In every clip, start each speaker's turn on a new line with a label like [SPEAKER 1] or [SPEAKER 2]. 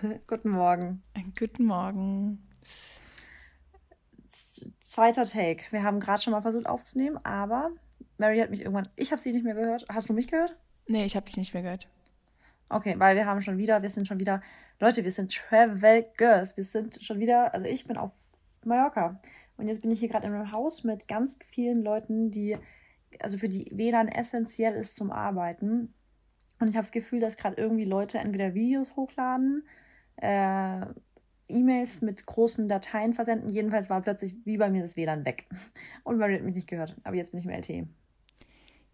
[SPEAKER 1] Guten Morgen.
[SPEAKER 2] Guten Morgen.
[SPEAKER 1] Zweiter Take. Wir haben gerade schon mal versucht aufzunehmen, aber Mary hat mich irgendwann. Ich habe sie nicht mehr gehört. Hast du mich gehört?
[SPEAKER 2] Nee, ich habe dich nicht mehr gehört.
[SPEAKER 1] Okay, weil wir haben schon wieder, wir sind schon wieder, Leute, wir sind Travel Girls. Wir sind schon wieder, also ich bin auf Mallorca. Und jetzt bin ich hier gerade in einem Haus mit ganz vielen Leuten, die, also für die WLAN essentiell ist zum Arbeiten. Und ich habe das Gefühl, dass gerade irgendwie Leute entweder Videos hochladen, äh, E-Mails mit großen Dateien versenden. Jedenfalls war plötzlich wie bei mir das WLAN weg. Und Mary hat mich nicht gehört. Aber jetzt bin ich im LTE.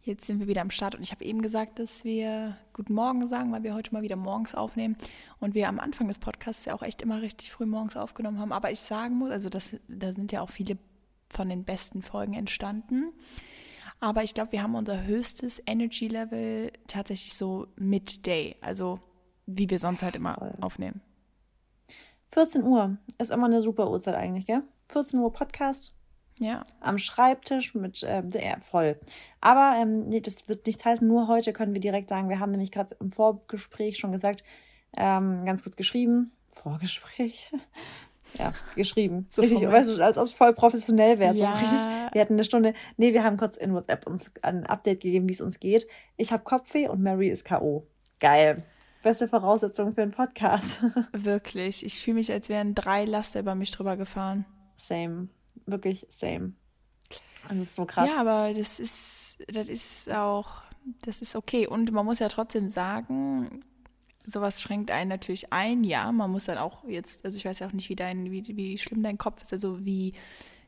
[SPEAKER 2] Jetzt sind wir wieder am Start und ich habe eben gesagt, dass wir Guten Morgen sagen, weil wir heute mal wieder morgens aufnehmen und wir am Anfang des Podcasts ja auch echt immer richtig früh morgens aufgenommen haben. Aber ich sagen muss, also das, da sind ja auch viele von den besten Folgen entstanden. Aber ich glaube, wir haben unser höchstes Energy Level tatsächlich so Midday, also wie wir sonst halt immer Voll. aufnehmen.
[SPEAKER 1] 14 Uhr ist immer eine super Uhrzeit eigentlich, gell? 14 Uhr Podcast, ja. Am Schreibtisch mit ähm, der voll. Aber ähm, nee, das wird nichts heißen. Nur heute können wir direkt sagen, wir haben nämlich gerade im Vorgespräch schon gesagt, ähm, ganz kurz geschrieben. Vorgespräch. ja, geschrieben. So richtig, weißt du, als ob es voll professionell wäre. Ja. So richtig, wir hatten eine Stunde. Nee, wir haben kurz in WhatsApp uns ein Update gegeben, wie es uns geht. Ich habe Kopfweh und Mary ist K.O. Geil. Beste Voraussetzung für einen Podcast.
[SPEAKER 2] Wirklich. Ich fühle mich, als wären drei Laster über mich drüber gefahren.
[SPEAKER 1] Same wirklich same. Das ist so krass.
[SPEAKER 2] Ja, aber das ist, das ist auch, das ist okay. Und man muss ja trotzdem sagen, sowas schränkt einen natürlich ein, ja. Man muss dann auch jetzt, also ich weiß ja auch nicht, wie dein, wie, wie schlimm dein Kopf ist, also wie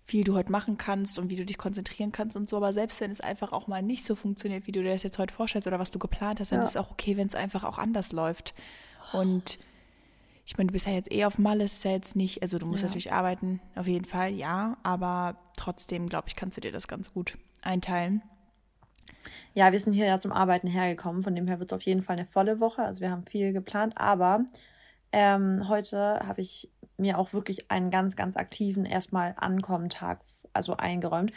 [SPEAKER 2] viel du heute machen kannst und wie du dich konzentrieren kannst und so. Aber selbst wenn es einfach auch mal nicht so funktioniert, wie du dir das jetzt heute vorstellst oder was du geplant hast, dann ja. ist es auch okay, wenn es einfach auch anders läuft. Und ich meine, du bist ja jetzt eh auf Malle, ist ja jetzt nicht, also du musst ja. natürlich arbeiten, auf jeden Fall, ja, aber trotzdem, glaube ich, kannst du dir das ganz gut einteilen.
[SPEAKER 1] Ja, wir sind hier ja zum Arbeiten hergekommen, von dem her wird es auf jeden Fall eine volle Woche, also wir haben viel geplant, aber ähm, heute habe ich mir auch wirklich einen ganz, ganz aktiven erstmal Ankommen-Tag also eingeräumt.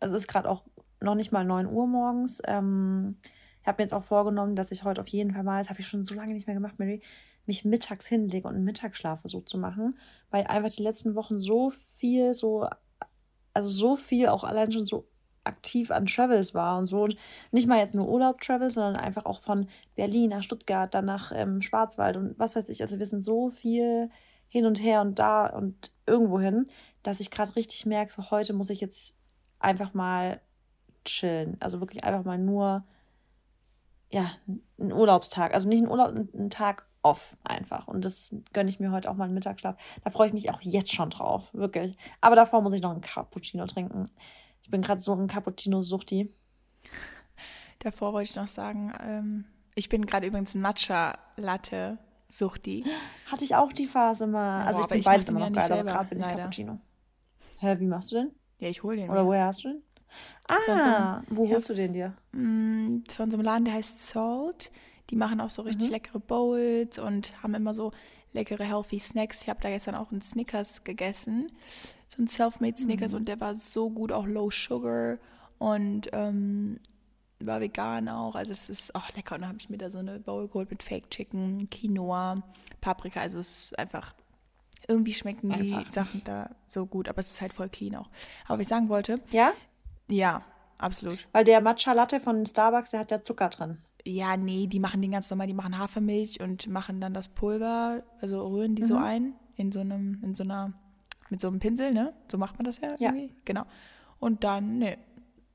[SPEAKER 1] Es ist gerade auch noch nicht mal 9 Uhr morgens. Ähm, ich habe mir jetzt auch vorgenommen, dass ich heute auf jeden Fall mal, das habe ich schon so lange nicht mehr gemacht, Mary, mich mittags hinlege und einen Mittagsschlaf versuche zu machen, weil einfach die letzten Wochen so viel, so, also so viel auch allein schon so aktiv an Travels war und so. Und nicht mal jetzt nur Urlaub-Travels, sondern einfach auch von Berlin nach Stuttgart, dann nach ähm, Schwarzwald und was weiß ich. Also wir sind so viel hin und her und da und irgendwo hin, dass ich gerade richtig merke, so heute muss ich jetzt einfach mal chillen. Also wirklich einfach mal nur, ja, einen Urlaubstag. Also nicht ein Urlaub, einen Tag off einfach. Und das gönne ich mir heute auch mal einen Mittagsschlaf. Da freue ich mich auch jetzt schon drauf, wirklich. Aber davor muss ich noch einen Cappuccino trinken. Ich bin gerade so ein Cappuccino-Suchti.
[SPEAKER 2] Davor wollte ich noch sagen, ähm, ich bin gerade übrigens Matcha-Latte. Suchti.
[SPEAKER 1] Hatte ich auch die Phase mal. Also oh, ich finde beides immer noch geil, aber gerade bin ich leider. Cappuccino. Hä, wie machst du denn?
[SPEAKER 2] Ja, ich hole den.
[SPEAKER 1] Oder mir. woher hast du den? Ah, so, wo ja, holst du den dir?
[SPEAKER 2] Mm, von so einem Laden, der heißt Salt. Die machen auch so richtig mhm. leckere Bowls und haben immer so leckere healthy Snacks. Ich habe da gestern auch einen Snickers gegessen, so ein Selfmade Snickers mhm. und der war so gut, auch low sugar und ähm, war vegan auch. Also es ist auch lecker. Und dann habe ich mir da so eine Bowl geholt mit Fake Chicken, Quinoa, Paprika. Also es ist einfach irgendwie schmecken die einfach. Sachen da so gut, aber es ist halt voll clean auch. Aber was ich sagen wollte. Ja? Ja, absolut.
[SPEAKER 1] Weil der Matcha Latte von Starbucks, der hat ja Zucker drin.
[SPEAKER 2] Ja, nee, die machen den ganz normal, die machen Hafermilch und machen dann das Pulver, also rühren die mhm. so ein in so einem, in so einer, mit so einem Pinsel, ne? So macht man das ja, ja. irgendwie. Genau. Und dann, ne,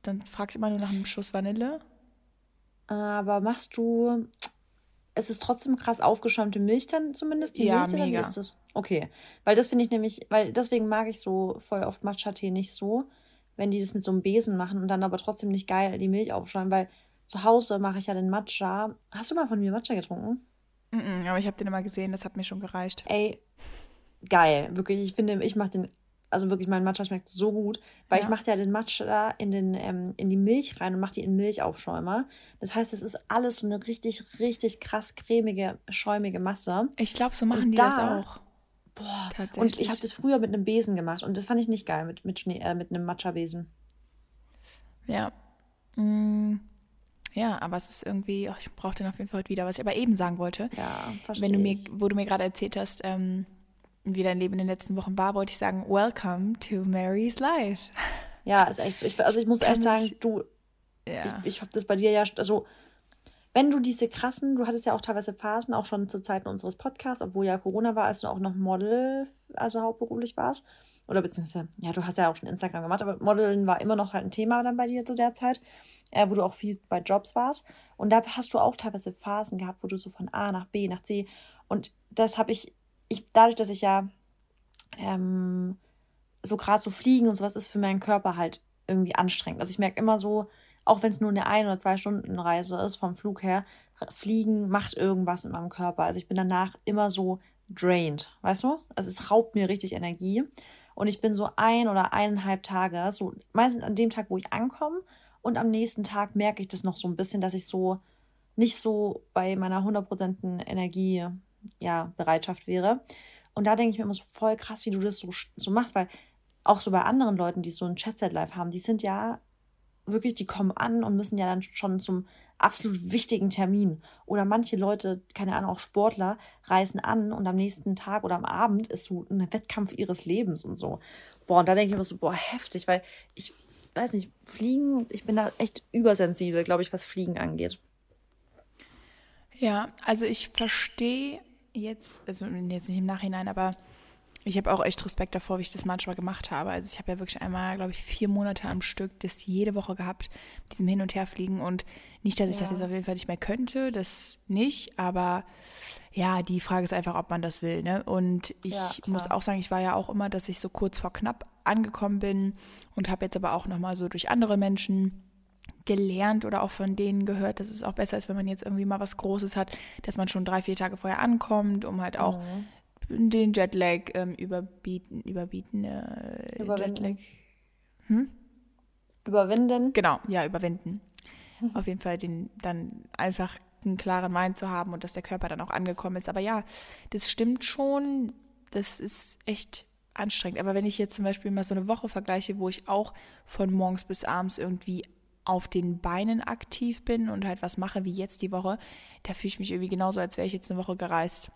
[SPEAKER 2] dann fragt immer nur nach einem Schuss Vanille.
[SPEAKER 1] Aber machst du, es ist trotzdem krass aufgeschäumte Milch dann zumindest? Die ja, Milch, mega. Ist es? Okay, weil das finde ich nämlich, weil deswegen mag ich so voll oft Matcha-Tee nicht so, wenn die das mit so einem Besen machen und dann aber trotzdem nicht geil die Milch aufschäumen, weil zu Hause mache ich ja den Matcha. Hast du mal von mir Matcha getrunken?
[SPEAKER 2] Mm -mm, aber ich habe den immer gesehen, das hat mir schon gereicht.
[SPEAKER 1] Ey, geil. Wirklich, ich finde, ich mache den, also wirklich, mein Matcha schmeckt so gut, weil ja. ich mache ja den Matcha in, den, ähm, in die Milch rein und mache die in Milchaufschäumer. Das heißt, es ist alles so eine richtig, richtig krass cremige, schäumige Masse.
[SPEAKER 2] Ich glaube, so machen und die da, das auch.
[SPEAKER 1] Boah, und ich habe das früher mit einem Besen gemacht und das fand ich nicht geil, mit, mit, Schnee, äh, mit einem Matcha-Besen.
[SPEAKER 2] Ja. Mm. Ja, aber es ist irgendwie, oh, ich brauche den auf jeden Fall heute wieder, was ich aber eben sagen wollte.
[SPEAKER 1] Ja, verstehe
[SPEAKER 2] Wenn du mir, wo du mir gerade erzählt hast, ähm, wie dein Leben in den letzten Wochen war, wollte ich sagen, welcome to Mary's Life.
[SPEAKER 1] Ja, ist echt so. Ich, also ich muss
[SPEAKER 2] Kann
[SPEAKER 1] echt sagen,
[SPEAKER 2] ich-
[SPEAKER 1] du,
[SPEAKER 2] Ja.
[SPEAKER 1] ich, ich habe das bei dir ja, also wenn du diese krassen, du hattest ja auch teilweise Phasen, auch schon zu Zeiten unseres Podcasts, obwohl ja Corona war, als du auch noch Model, also hauptberuflich warst. Oder beziehungsweise, ja, du hast ja auch schon Instagram gemacht, aber Modeln war immer noch halt ein Thema dann bei dir zu der Zeit, äh, wo du auch viel bei Jobs warst. Und da hast du auch teilweise Phasen gehabt, wo du so von A nach B nach C. Und das habe ich, ich, dadurch, dass ich ja ähm, so gerade so fliegen und sowas ist für meinen Körper halt irgendwie anstrengend. Also ich merke immer so, auch wenn es nur eine ein oder zwei Stunden Reise ist vom Flug her, fliegen macht irgendwas mit meinem Körper. Also ich bin danach immer so drained, weißt du? Also es raubt mir richtig Energie und ich bin so ein oder eineinhalb Tage, so meistens an dem Tag, wo ich ankomme und am nächsten Tag merke ich das noch so ein bisschen, dass ich so nicht so bei meiner 100% Energie, ja, Bereitschaft wäre. Und da denke ich mir immer so voll krass, wie du das so, so machst, weil auch so bei anderen Leuten, die so ein Chat-Set-Live haben, die sind ja wirklich, die kommen an und müssen ja dann schon zum absolut wichtigen Termin. Oder manche Leute, keine Ahnung, auch Sportler, reisen an und am nächsten Tag oder am Abend ist so ein Wettkampf ihres Lebens und so. Boah, und da denke ich mir so, boah, heftig, weil ich weiß nicht, Fliegen, ich bin da echt übersensibel, glaube ich, was Fliegen angeht.
[SPEAKER 2] Ja, also ich verstehe jetzt, also jetzt nicht im Nachhinein, aber ich habe auch echt Respekt davor, wie ich das manchmal gemacht habe. Also ich habe ja wirklich einmal, glaube ich, vier Monate am Stück das jede Woche gehabt, mit diesem Hin- und Herfliegen. Und nicht, dass ich das
[SPEAKER 1] Ja.
[SPEAKER 2] jetzt auf jeden Fall nicht mehr könnte, das nicht, aber ja, die Frage ist einfach, ob man das will. Ne? Und ich
[SPEAKER 1] Ja,
[SPEAKER 2] muss auch sagen, ich war ja auch immer, dass ich so kurz vor knapp angekommen bin und habe jetzt aber auch nochmal so durch andere Menschen gelernt oder auch von denen gehört, dass es auch besser ist, wenn man jetzt irgendwie mal was Großes hat, dass man schon drei, vier Tage vorher ankommt, um halt auch
[SPEAKER 1] Mhm.
[SPEAKER 2] den Jetlag ähm, überbieten, überbieten, äh,
[SPEAKER 1] Überwinden.
[SPEAKER 2] Jetlag,
[SPEAKER 1] Überwinden.
[SPEAKER 2] genau, ja, überwinden. Auf jeden Fall den dann einfach einen klaren Mind zu haben und dass der Körper dann auch angekommen ist. Aber ja, das stimmt schon. Das ist echt anstrengend. Aber wenn ich jetzt zum Beispiel mal so eine Woche vergleiche, wo ich auch von morgens bis abends irgendwie auf den Beinen aktiv bin und halt was mache wie jetzt die Woche, da fühle ich mich irgendwie genauso, als wäre ich jetzt eine Woche gereist,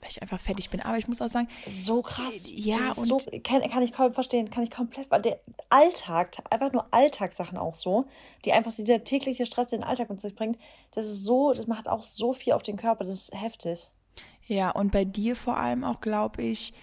[SPEAKER 2] weil ich einfach fertig bin. Aber ich muss auch sagen,
[SPEAKER 1] So krass.
[SPEAKER 2] Ja,
[SPEAKER 1] ist so, kann, kann ich kaum verstehen, kann ich komplett, weil der Alltag, einfach nur Alltagssachen auch so, die einfach dieser tägliche Stress, den Alltag mit sich bringt, das ist so, das macht auch so viel auf den Körper, das ist heftig.
[SPEAKER 2] Ja, und bei dir vor allem auch, glaube ich,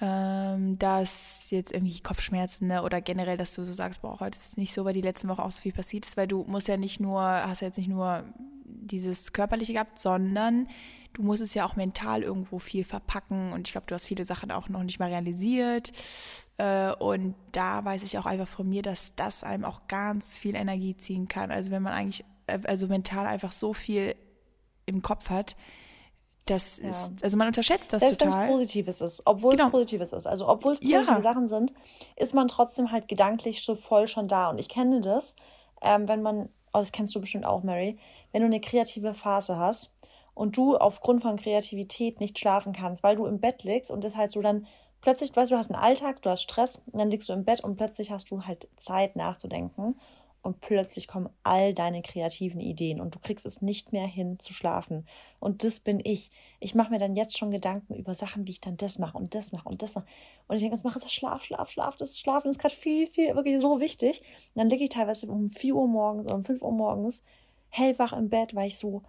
[SPEAKER 2] ähm, dass jetzt irgendwie Kopfschmerzen ne, oder generell, dass du so sagst, boah, heute ist es nicht so, weil die letzten Woche auch so viel passiert ist, weil du musst ja nicht nur, hast ja jetzt nicht nur dieses Körperliche gehabt, sondern du musst es ja auch mental irgendwo viel verpacken und ich glaube, du hast viele Sachen auch noch nicht mal realisiert äh, und da weiß ich auch einfach von mir, dass das einem auch ganz viel Energie ziehen kann. Also wenn man eigentlich, äh, also mental einfach so viel im Kopf hat, das
[SPEAKER 1] Ja.
[SPEAKER 2] ist, also man unterschätzt das
[SPEAKER 1] Selbst wenn es
[SPEAKER 2] total.
[SPEAKER 1] Positives ist, obwohl
[SPEAKER 2] Genau.
[SPEAKER 1] es Positives ist, also obwohl es
[SPEAKER 2] Ja.
[SPEAKER 1] positive Sachen sind, ist man trotzdem halt gedanklich so voll schon da. Und ich kenne das, ähm, wenn man, oh, das kennst du bestimmt auch, Mary, wenn du eine kreative Phase hast und du aufgrund von Kreativität nicht schlafen kannst, weil du im Bett liegst und das halt so dann plötzlich, weißt du, du hast einen Alltag, du hast Stress, und dann liegst du im Bett und plötzlich hast du halt Zeit nachzudenken und plötzlich kommen all deine kreativen Ideen und du kriegst es nicht mehr hin zu schlafen. Und das bin ich. Ich mache mir dann jetzt schon Gedanken über Sachen, wie ich dann das mache und das mache und das mache. Und ich denke, was mache ich? Schlaf, Schlaf, Schlaf. Das Schlafen ist gerade viel, viel, wirklich so wichtig. Und dann liege ich teilweise um 4 Uhr morgens oder um 5 Uhr morgens hellwach im Bett, weil ich so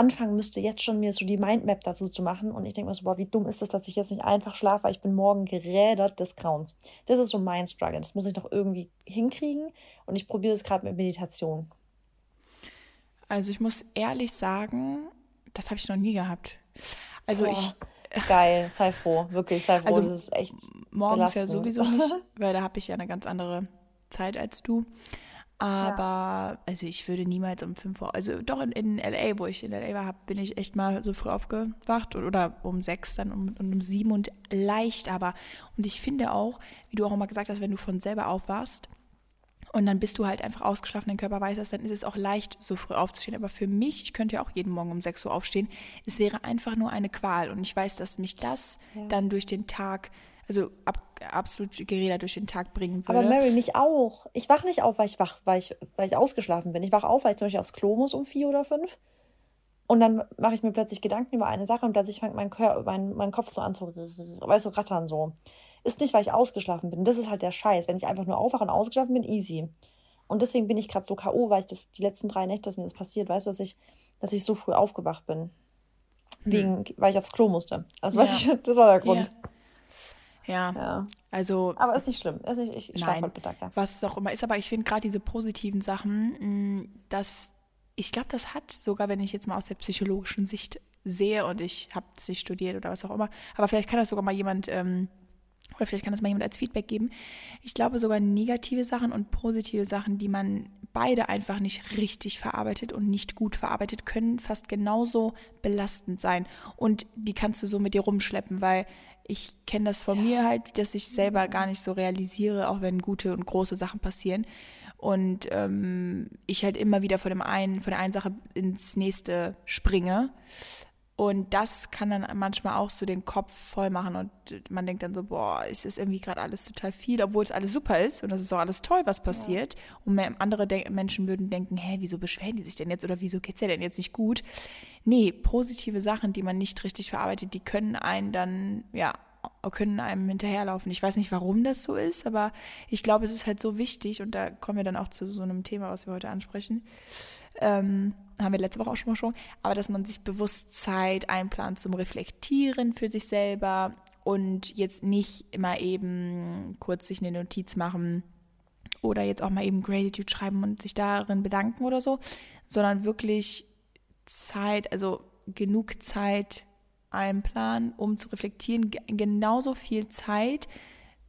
[SPEAKER 1] anfangen müsste, jetzt schon mir so die Mindmap dazu zu machen. Und ich denke mir so, boah, wie dumm ist das, dass ich jetzt nicht einfach schlafe, weil ich bin morgen gerädert des Grauens. Das ist so mein Struggle. Das muss ich doch irgendwie hinkriegen. Und ich probiere es gerade mit Meditation.
[SPEAKER 2] Also ich muss ehrlich sagen, das habe ich noch nie gehabt. Also
[SPEAKER 1] Boah,
[SPEAKER 2] ich
[SPEAKER 1] Geil, sei froh, wirklich, sei froh.
[SPEAKER 2] Also,
[SPEAKER 1] das ist echt
[SPEAKER 2] morgens ja
[SPEAKER 1] belastend.
[SPEAKER 2] sowieso nicht, weil da habe ich ja eine ganz andere Zeit als du. Aber also ich würde niemals um 5 Uhr, also doch in, in LA, wo ich in LA war, bin ich echt mal so früh aufgewacht oder um sechs dann um, und um sieben und leicht aber. Und ich finde auch, wie du auch immer gesagt hast, wenn du von selber aufwachst, und dann bist du halt einfach ausgeschlafen, dein Körper weiß das, dann ist es auch leicht, so früh aufzustehen. Aber für mich, ich könnte ja auch jeden Morgen um 6 Uhr aufstehen, es wäre einfach nur eine Qual. Und ich weiß, dass mich das dann durch den Tag, also ab, absolut gerädert durch den Tag bringen würde.
[SPEAKER 1] Aber Mary, mich auch. Ich wach nicht auf, weil ich wach, weil ich, weil ich ausgeschlafen bin. Ich wach auf, weil ich zum Beispiel aufs Klo muss um vier oder fünf. Und dann mache ich mir plötzlich Gedanken über eine Sache und plötzlich fängt mein, Kör mein, mein Kopf so an zu, weißt du, rattern so. Ist nicht, weil ich ausgeschlafen bin. Das ist halt der Scheiß. Wenn ich einfach nur aufwache und ausgeschlafen bin, easy. Und deswegen bin ich gerade so K.O., weil ich das die letzten drei Nächte, dass mir das passiert, weißt du, dass ich, dass ich so früh aufgewacht bin. Wegen, hm. weil ich aufs Klo musste. Also, ja. ich, das war der Grund.
[SPEAKER 2] Ja. Ja. ja. Also.
[SPEAKER 1] Aber ist nicht schlimm. Ist nicht, ich ich
[SPEAKER 2] nein, Mittag, ja. Was es auch immer ist, aber ich finde gerade diese positiven Sachen, mm, dass ich glaube, das hat sogar, wenn ich jetzt mal aus der psychologischen Sicht sehe und ich habe es nicht studiert oder was auch immer, aber vielleicht kann das sogar mal jemand ähm, oder vielleicht kann das mal jemand als Feedback geben. Ich glaube sogar negative Sachen und positive Sachen, die man beide einfach nicht richtig verarbeitet und nicht gut verarbeitet, können fast genauso belastend sein. Und die kannst du so mit dir rumschleppen, weil ich kenne das von mir halt, dass ich selber gar nicht so realisiere, auch wenn gute und große Sachen passieren und ähm, ich halt immer wieder von dem einen, von der einen Sache ins nächste springe. Und das kann dann manchmal auch so den Kopf voll machen und man denkt dann so, boah, es ist irgendwie gerade alles total viel, obwohl es alles super ist und das ist auch alles toll, was passiert. Ja. Und andere Menschen würden denken, hä, wieso beschweren die sich denn jetzt oder wieso geht's ja denn jetzt nicht gut? Nee, positive Sachen, die man nicht richtig verarbeitet, die können einen dann, ja, können einem hinterherlaufen. Ich weiß nicht, warum das so ist, aber ich glaube, es ist halt so wichtig und da kommen wir dann auch zu so einem Thema, was wir heute ansprechen. Ähm, haben wir letzte Woche auch schon mal schon, aber dass man sich bewusst Zeit einplant zum Reflektieren für sich selber und jetzt nicht immer eben kurz sich eine Notiz machen oder jetzt auch mal eben Gratitude schreiben und sich darin bedanken oder so, sondern wirklich Zeit, also genug Zeit einplanen, um zu reflektieren, genauso viel Zeit,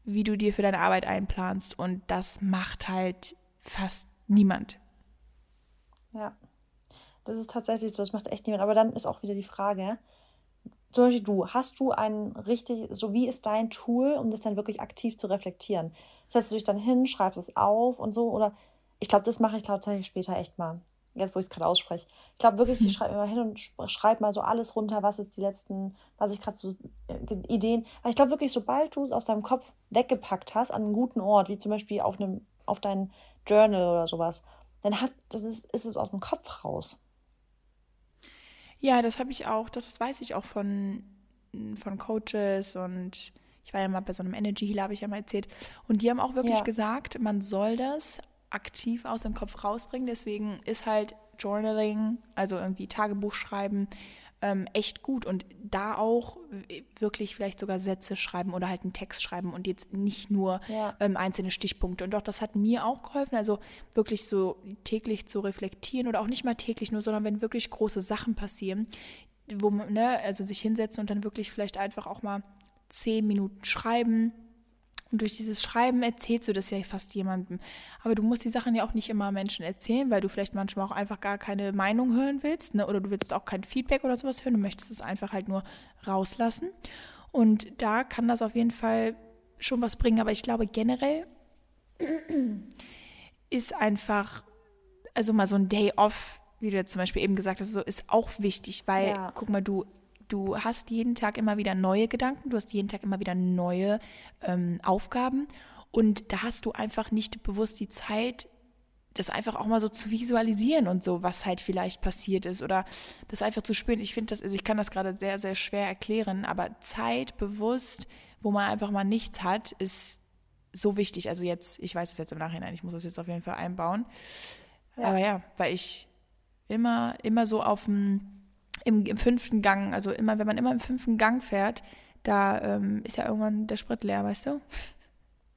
[SPEAKER 2] wie du dir für deine Arbeit einplanst. Und das macht halt fast niemand.
[SPEAKER 1] Ja, das ist tatsächlich so, das macht echt niemand. Aber dann ist auch wieder die Frage, zum Beispiel du, hast du ein richtig, so wie ist dein Tool, um das dann wirklich aktiv zu reflektieren? Setzt du dich dann hin, schreibst es auf und so? Oder ich glaube, das mache ich tatsächlich später echt mal jetzt wo ich es gerade ausspreche. Ich glaube wirklich, ich schreibe immer hin und schreibe mal so alles runter, was jetzt die letzten, was ich gerade so äh, Ideen. Weil ich glaube wirklich, sobald du es aus deinem Kopf weggepackt hast an einem guten Ort, wie zum Beispiel auf einem, auf dein Journal oder sowas, dann hat, das ist, ist es aus dem Kopf raus.
[SPEAKER 2] Ja, das habe ich auch, das weiß ich auch von, von Coaches und ich war ja mal bei so einem Energy Healer, habe ich ja mal erzählt. Und die haben auch wirklich ja. gesagt, man soll das aktiv aus dem Kopf rausbringen. Deswegen ist halt Journaling, also irgendwie Tagebuch schreiben, ähm, echt gut und da auch wirklich vielleicht sogar Sätze schreiben oder halt einen Text schreiben und jetzt nicht nur ja. ähm, einzelne Stichpunkte. Und doch, das hat mir auch geholfen, also wirklich so täglich zu reflektieren oder auch nicht mal täglich nur, sondern wenn wirklich große Sachen passieren, wo man, ne, also sich hinsetzen und dann wirklich vielleicht einfach auch mal zehn Minuten schreiben, und durch dieses Schreiben erzählst du das ja fast jemandem. Aber du musst die Sachen ja auch nicht immer Menschen erzählen, weil du vielleicht manchmal auch einfach gar keine Meinung hören willst. Ne? Oder du willst auch kein Feedback oder sowas hören. Du möchtest es einfach halt nur rauslassen. Und da kann das auf jeden Fall schon was bringen. Aber ich glaube generell ist einfach, also mal so ein Day off, wie du jetzt zum Beispiel eben gesagt hast, so ist auch wichtig, weil, ja. guck mal, du Du hast jeden Tag immer wieder neue Gedanken, du hast jeden Tag immer wieder neue ähm, Aufgaben und da hast du einfach nicht bewusst die Zeit, das einfach auch mal so zu visualisieren und so, was halt vielleicht passiert ist oder das einfach zu spüren. Ich finde das, also ich kann das gerade sehr, sehr schwer erklären, aber Zeit bewusst, wo man einfach mal nichts hat, ist so wichtig. Also jetzt, ich weiß es jetzt im Nachhinein, ich muss das jetzt auf jeden Fall einbauen. Ja. Aber ja, weil ich immer, immer so auf dem im, im fünften Gang, also immer, wenn man immer im fünften Gang fährt, da ähm, ist ja irgendwann der Sprit leer, weißt du?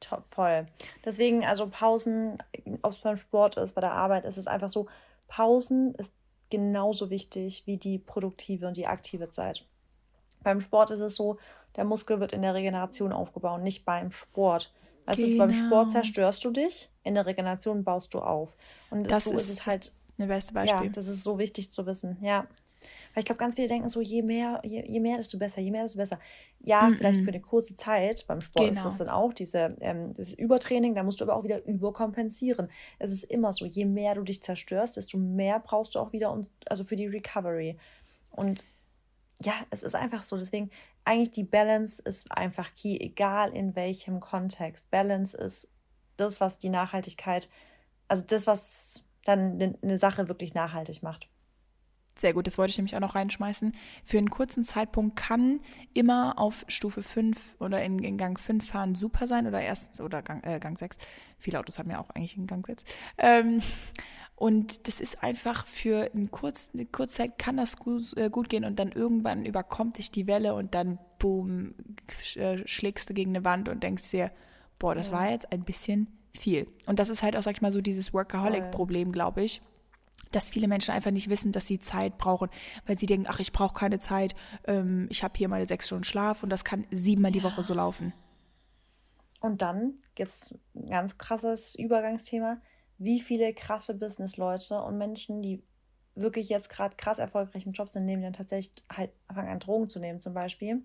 [SPEAKER 1] Top, voll. Deswegen, also Pausen, ob es beim Sport ist, bei der Arbeit, ist es einfach so, Pausen ist genauso wichtig wie die produktive und die aktive Zeit. Beim Sport ist es so, der Muskel wird in der Regeneration aufgebaut, nicht beim Sport. Also genau. beim Sport zerstörst du dich, in der Regeneration baust du auf. Und das so ist, ist es halt. Das beste Beispiel. Ja, das ist so wichtig zu wissen, ja. Weil ich glaube, ganz viele denken so, je mehr, je, je, mehr, desto besser, je mehr, desto besser. Ja, -mm. vielleicht für eine kurze Zeit. Beim Sport genau. ist das dann auch diese, ähm, das Übertraining, da musst du aber auch wieder überkompensieren. Es ist immer so, je mehr du dich zerstörst, desto mehr brauchst du auch wieder, und, also für die Recovery. Und ja, es ist einfach so. Deswegen, eigentlich die Balance ist einfach key, egal in welchem Kontext. Balance ist das, was die Nachhaltigkeit, also das, was dann eine Sache wirklich nachhaltig macht.
[SPEAKER 2] Sehr gut, das wollte ich nämlich auch noch reinschmeißen. Für einen kurzen Zeitpunkt kann immer auf Stufe 5 oder in, in Gang 5 fahren super sein oder erst oder Gang, äh, Gang 6. Viele Autos haben ja auch eigentlich in Gang 6. Ähm, und das ist einfach für ein kurz, eine Kurzzeit kann das gut, äh, gut gehen und dann irgendwann überkommt dich die Welle und dann boom, äh, schlägst du gegen eine Wand und denkst dir, boah, das war jetzt ein bisschen viel. Und das ist halt auch, sag ich mal, so dieses Workaholic-Problem, glaube ich dass viele Menschen einfach nicht wissen, dass sie Zeit brauchen, weil sie denken, ach, ich brauche keine Zeit, ähm, ich habe hier meine sechs Stunden Schlaf und das kann siebenmal die Woche so laufen.
[SPEAKER 1] Und dann gibt es ein ganz krasses Übergangsthema. Wie viele krasse Business-Leute und Menschen, die wirklich jetzt gerade krass erfolgreich im Job sind, nehmen dann tatsächlich halt anfangen an Drogen zu nehmen zum Beispiel.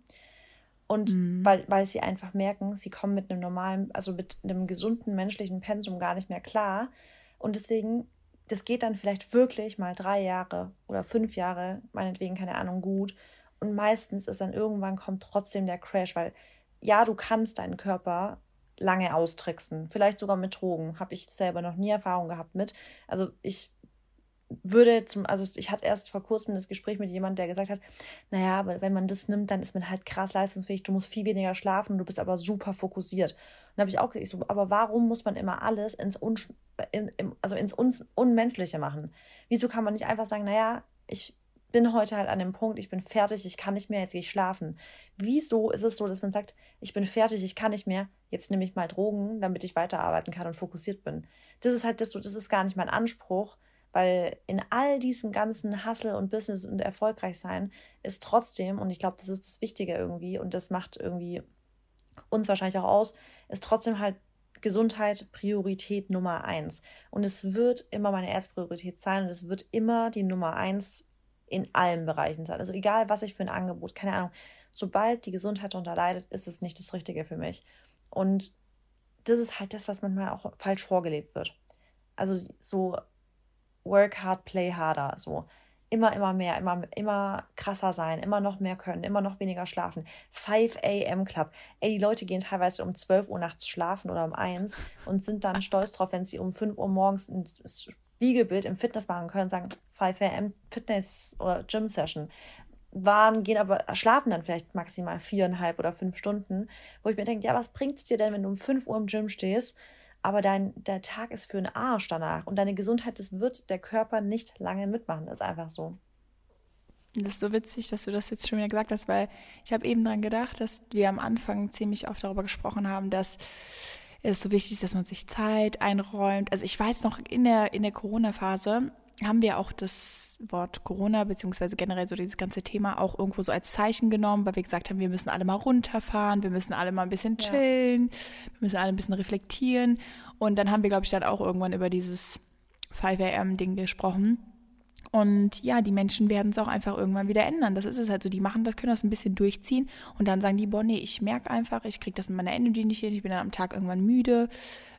[SPEAKER 1] Und mhm. weil, weil sie einfach merken, sie kommen mit einem normalen, also mit einem gesunden menschlichen Pensum gar nicht mehr klar. Und deswegen das geht dann vielleicht wirklich mal drei Jahre oder fünf Jahre, meinetwegen, keine Ahnung, gut. Und meistens ist dann irgendwann kommt trotzdem der Crash, weil ja, du kannst deinen Körper lange austricksen, vielleicht sogar mit Drogen. Habe ich selber noch nie Erfahrung gehabt mit. Also ich würde zum, also ich hatte erst vor kurzem das Gespräch mit jemandem, der gesagt hat, naja, aber wenn man das nimmt, dann ist man halt krass leistungsfähig, du musst viel weniger schlafen, du bist aber super fokussiert. Und da habe ich auch gesagt, so, aber warum muss man immer alles ins, Un, in, also ins Un, Unmenschliche machen? Wieso kann man nicht einfach sagen, naja, ich bin heute halt an dem Punkt, ich bin fertig, ich kann nicht mehr, jetzt gehe ich schlafen. Wieso ist es so, dass man sagt, ich bin fertig, ich kann nicht mehr, jetzt nehme ich mal Drogen, damit ich weiterarbeiten kann und fokussiert bin? Das ist halt das, das ist gar nicht mein Anspruch, weil in all diesem ganzen Hustle und Business und erfolgreich sein ist trotzdem, und ich glaube, das ist das Wichtige irgendwie, und das macht irgendwie uns wahrscheinlich auch aus, ist trotzdem halt Gesundheit Priorität Nummer eins. Und es wird immer meine Erstpriorität sein und es wird immer die Nummer eins in allen Bereichen sein. Also egal, was ich für ein Angebot, keine Ahnung, sobald die Gesundheit darunter leidet, ist es nicht das Richtige für mich. Und das ist halt das, was manchmal auch falsch vorgelebt wird. Also so work hard, play harder. So immer, immer mehr, immer, immer krasser sein, immer noch mehr können, immer noch weniger schlafen. 5 a.m. Club. Ey, die Leute gehen teilweise um 12 Uhr nachts schlafen oder um 1 und sind dann stolz drauf, wenn sie um 5 Uhr morgens ein Spiegelbild im Fitness machen können und sagen 5 a.m. Fitness oder Gym Session. Waren, gehen aber, schlafen dann vielleicht maximal viereinhalb oder fünf Stunden, wo ich mir denke, ja, was bringt es dir denn, wenn du um 5 Uhr im Gym stehst aber dein, der Tag ist für einen Arsch danach und deine Gesundheit, das wird der Körper nicht lange mitmachen. Das ist einfach so.
[SPEAKER 2] Das ist so witzig, dass du das jetzt schon wieder gesagt hast, weil ich habe eben daran gedacht, dass wir am Anfang ziemlich oft darüber gesprochen haben, dass es so wichtig ist, dass man sich Zeit einräumt. Also ich weiß noch, in der, in der Corona-Phase haben wir auch das Wort Corona, beziehungsweise generell so dieses ganze Thema auch irgendwo so als Zeichen genommen, weil wir gesagt haben, wir müssen alle mal runterfahren, wir müssen alle mal ein bisschen chillen, ja. wir müssen alle ein bisschen reflektieren. Und dann haben wir, glaube ich, dann auch irgendwann über dieses 5am-Ding gesprochen. Und ja, die Menschen werden es auch einfach irgendwann wieder ändern. Das ist es halt so. Die machen das, können das ein bisschen durchziehen und dann sagen die, boah, nee, ich merke einfach, ich kriege das mit meiner Energy nicht hin, ich bin dann am Tag irgendwann müde.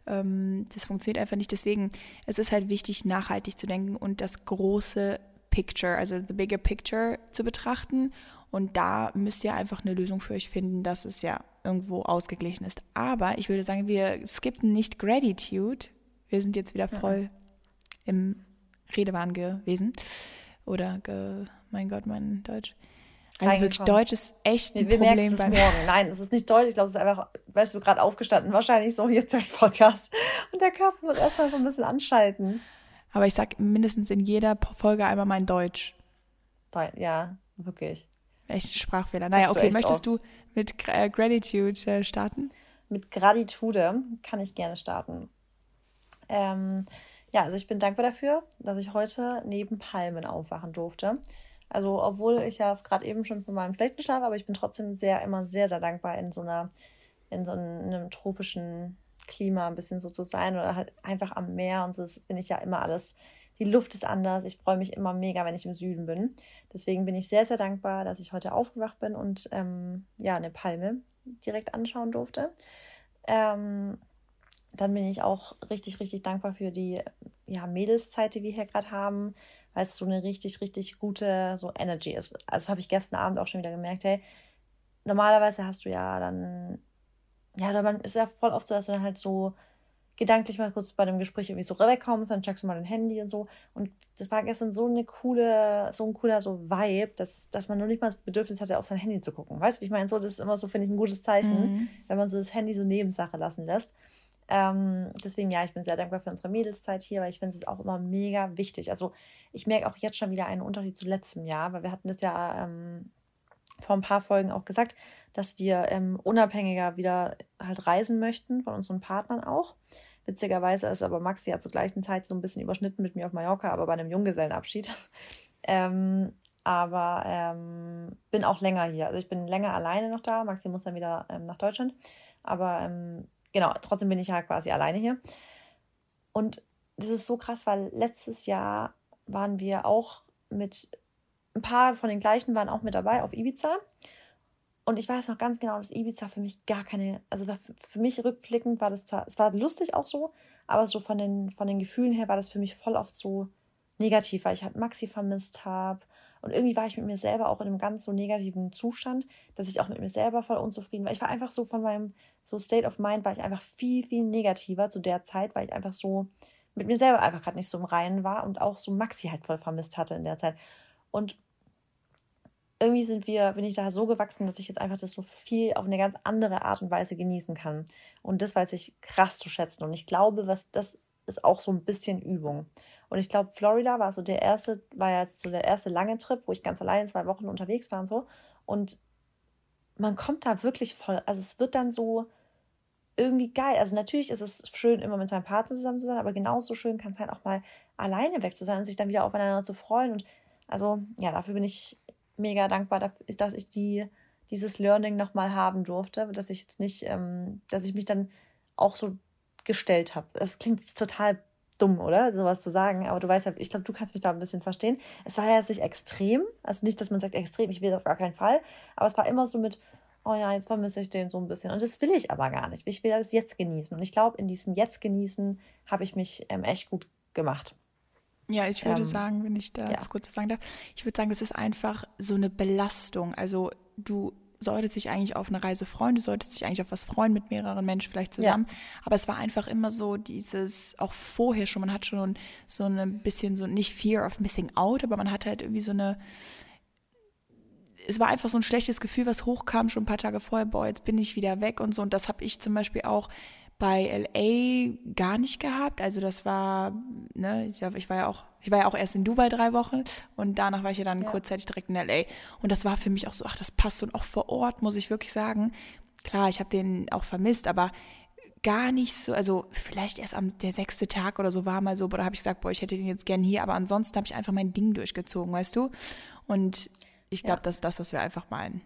[SPEAKER 2] Ähm, das funktioniert einfach nicht. Deswegen, es ist halt wichtig, nachhaltig zu denken und das große Picture, also the bigger picture zu betrachten. Und da müsst ihr einfach eine Lösung für euch finden, dass es ja irgendwo ausgeglichen ist. Aber ich würde sagen, wir skippen nicht Gratitude. Wir sind jetzt wieder voll ja. im Redewahn gewesen. Oder, ge, mein Gott, mein Deutsch. Also wirklich Deutsch ist echt ein wir, wir
[SPEAKER 1] Problem. Es morgen. Nein, es ist nicht Deutsch. Ich glaube, es ist einfach, weißt du, gerade aufgestanden. Wahrscheinlich so jetzt der Podcast. Und der Körper wird erstmal so ein bisschen anschalten.
[SPEAKER 2] Aber ich sag mindestens in jeder Folge einmal mein Deutsch.
[SPEAKER 1] Ja, wirklich.
[SPEAKER 2] Echt ein Sprachfehler. Naja, okay, möchtest oft. du mit äh, Gratitude äh, starten?
[SPEAKER 1] Mit Gratitude kann ich gerne starten. Ähm, ja, also ich bin dankbar dafür, dass ich heute neben Palmen aufwachen durfte. Also, obwohl ich ja gerade eben schon von meinem schlechten Schlaf, aber ich bin trotzdem sehr, immer sehr, sehr dankbar, in so einer, in so einem tropischen Klima ein bisschen so zu sein oder halt einfach am Meer und so. Das finde ich ja immer alles. Die Luft ist anders. Ich freue mich immer mega, wenn ich im Süden bin. Deswegen bin ich sehr, sehr dankbar, dass ich heute aufgewacht bin und ähm, ja, eine Palme direkt anschauen durfte. Ähm, dann bin ich auch richtig, richtig dankbar für die ja, Mädelszeit, die wir hier gerade haben, weil es so eine richtig, richtig gute so Energy ist. Also habe ich gestern Abend auch schon wieder gemerkt, hey, normalerweise hast du ja dann, ja, dann ist ja voll oft so, dass du dann halt so gedanklich mal kurz bei dem Gespräch irgendwie so wegkommst, dann checkst du mal dein Handy und so. Und das war gestern so eine coole, so ein cooler so Vibe, dass, dass man nur nicht mal das Bedürfnis hatte, auf sein Handy zu gucken. Weißt du, wie ich meine? So, das ist immer so, finde ich, ein gutes Zeichen, mhm. wenn man so das Handy so Nebensache lassen lässt. Ähm, deswegen, ja, ich bin sehr dankbar für unsere Mädelszeit hier, weil ich finde es auch immer mega wichtig. Also ich merke auch jetzt schon wieder einen Unterschied zu letztem Jahr, weil wir hatten das ja ähm, vor ein paar Folgen auch gesagt, dass wir ähm, unabhängiger wieder halt reisen möchten, von unseren Partnern auch. Witzigerweise ist aber Maxi ja zur gleichen Zeit so ein bisschen überschnitten mit mir auf Mallorca, aber bei einem Junggesellenabschied. ähm, aber ähm, bin auch länger hier. Also ich bin länger alleine noch da. Maxi muss dann wieder ähm, nach Deutschland. Aber ähm, genau, trotzdem bin ich ja quasi alleine hier. Und das ist so krass, weil letztes Jahr waren wir auch mit ein paar von den gleichen waren auch mit dabei auf Ibiza. Und ich weiß noch ganz genau, dass Ibiza für mich gar keine, also für mich rückblickend war das es war lustig auch so, aber so von den, von den Gefühlen her war das für mich voll oft so negativ, weil ich halt Maxi vermisst habe. Und irgendwie war ich mit mir selber auch in einem ganz so negativen Zustand, dass ich auch mit mir selber voll unzufrieden war. Ich war einfach so von meinem so State of Mind, war ich einfach viel, viel negativer zu der Zeit, weil ich einfach so mit mir selber einfach gerade nicht so im Reinen war und auch so Maxi halt voll vermisst hatte in der Zeit. Und irgendwie sind wir, bin ich da so gewachsen, dass ich jetzt einfach das so viel auf eine ganz andere Art und Weise genießen kann. Und das weiß ich krass zu schätzen. Und ich glaube, was das ist auch so ein bisschen Übung. Und ich glaube, Florida war so der erste, war jetzt so der erste lange Trip, wo ich ganz allein zwei Wochen unterwegs war und so. Und man kommt da wirklich voll, also es wird dann so irgendwie geil. Also natürlich ist es schön, immer mit seinem Partner zusammen zu sein, aber genauso schön kann es halt auch mal alleine weg zu sein und sich dann wieder aufeinander zu freuen. Und also ja, dafür bin ich mega dankbar, dass ich die, dieses Learning nochmal haben durfte, dass ich jetzt nicht, ähm, dass ich mich dann auch so gestellt habe. Das klingt total dumm, oder? Sowas zu sagen, aber du weißt ja, ich glaube, du kannst mich da ein bisschen verstehen. Es war ja jetzt nicht extrem, also nicht, dass man sagt extrem, ich will auf gar keinen Fall, aber es war immer so mit, oh ja, jetzt vermisse ich den so ein bisschen. Und das will ich aber gar nicht. Ich will das jetzt genießen. Und ich glaube, in diesem Jetzt genießen habe ich mich ähm, echt gut gemacht.
[SPEAKER 2] Ja, ich würde ähm, sagen, wenn ich da ja. kurz sagen darf, ich würde sagen, das ist einfach so eine Belastung. Also du solltest dich eigentlich auf eine Reise freuen, du solltest dich eigentlich auf was freuen mit mehreren Menschen vielleicht zusammen. Ja. Aber es war einfach immer so dieses, auch vorher schon, man hat schon so ein bisschen so, nicht Fear of Missing Out, aber man hat halt irgendwie so eine, es war einfach so ein schlechtes Gefühl, was hochkam schon ein paar Tage vorher, boah, jetzt bin ich wieder weg und so. Und das habe ich zum Beispiel auch bei LA gar nicht gehabt. Also das war, ne, ich, ich war ja auch, ich war ja auch erst in Dubai drei Wochen und danach war ich ja dann ja. kurzzeitig direkt in LA. Und das war für mich auch so, ach, das passt und auch vor Ort, muss ich wirklich sagen. Klar, ich habe den auch vermisst, aber gar nicht so, also vielleicht erst am der sechste Tag oder so war mal so, oder habe ich gesagt, boah, ich hätte den jetzt gern hier, aber ansonsten habe ich einfach mein Ding durchgezogen, weißt du? Und ich glaube, ja. das ist das, was wir einfach meinen.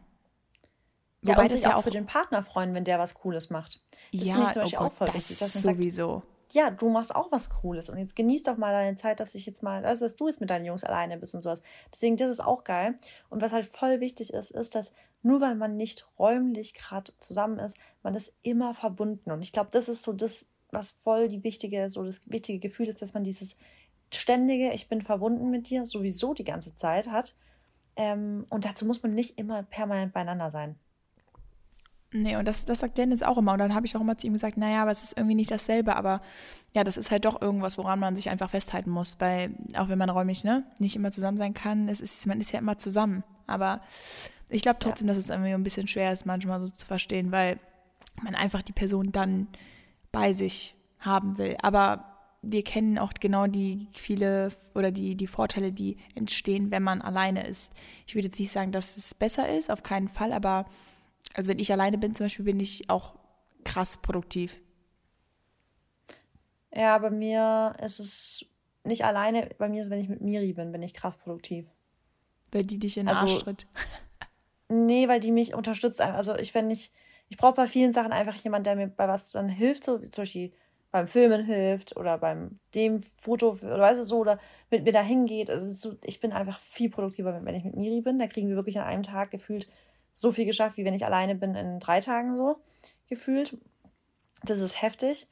[SPEAKER 1] Ja, Wobei und das sich ja auch für den Partner freuen, wenn der was Cooles macht. Das ja, ich oh auch voll das wichtig, dass man sowieso. Sagt, ja, du machst auch was Cooles und jetzt genieß doch mal deine Zeit, dass ich jetzt mal, also dass du jetzt mit deinen Jungs alleine bist und sowas. Deswegen, das ist auch geil. Und was halt voll wichtig ist, ist, dass nur weil man nicht räumlich gerade zusammen ist, man ist immer verbunden. Und ich glaube, das ist so das, was voll die wichtige, so das wichtige Gefühl ist, dass man dieses ständige, ich bin verbunden mit dir, sowieso die ganze Zeit hat. Ähm, und dazu muss man nicht immer permanent beieinander sein.
[SPEAKER 2] Nee, und das, das sagt Dennis auch immer. Und dann habe ich auch immer zu ihm gesagt, naja, aber es ist irgendwie nicht dasselbe. Aber ja, das ist halt doch irgendwas, woran man sich einfach festhalten muss. Weil auch wenn man räumlich ne, nicht immer zusammen sein kann, es ist, man ist ja immer zusammen. Aber ich glaube trotzdem, ja. dass es irgendwie ein bisschen schwer ist, manchmal so zu verstehen, weil man einfach die Person dann bei sich haben will. Aber wir kennen auch genau die viele oder die, die Vorteile, die entstehen, wenn man alleine ist. Ich würde jetzt nicht sagen, dass es besser ist, auf keinen Fall, aber also wenn ich alleine bin zum Beispiel, bin ich auch krass produktiv.
[SPEAKER 1] Ja, bei mir ist es nicht alleine, bei mir ist, wenn ich mit Miri bin, bin ich krass produktiv.
[SPEAKER 2] Weil die dich in den also, Arsch tritt.
[SPEAKER 1] Nee, weil die mich unterstützt. Also ich, wenn ich, ich brauche bei vielen Sachen einfach jemanden, der mir bei was dann hilft, so wie zum Beispiel beim Filmen hilft oder beim dem Foto oder weißt du so oder mit mir da hingeht. Also so, ich bin einfach viel produktiver, wenn ich mit Miri bin. Da kriegen wir wirklich an einem Tag gefühlt so viel geschafft, wie wenn ich alleine bin in drei Tagen so gefühlt. Das ist heftig.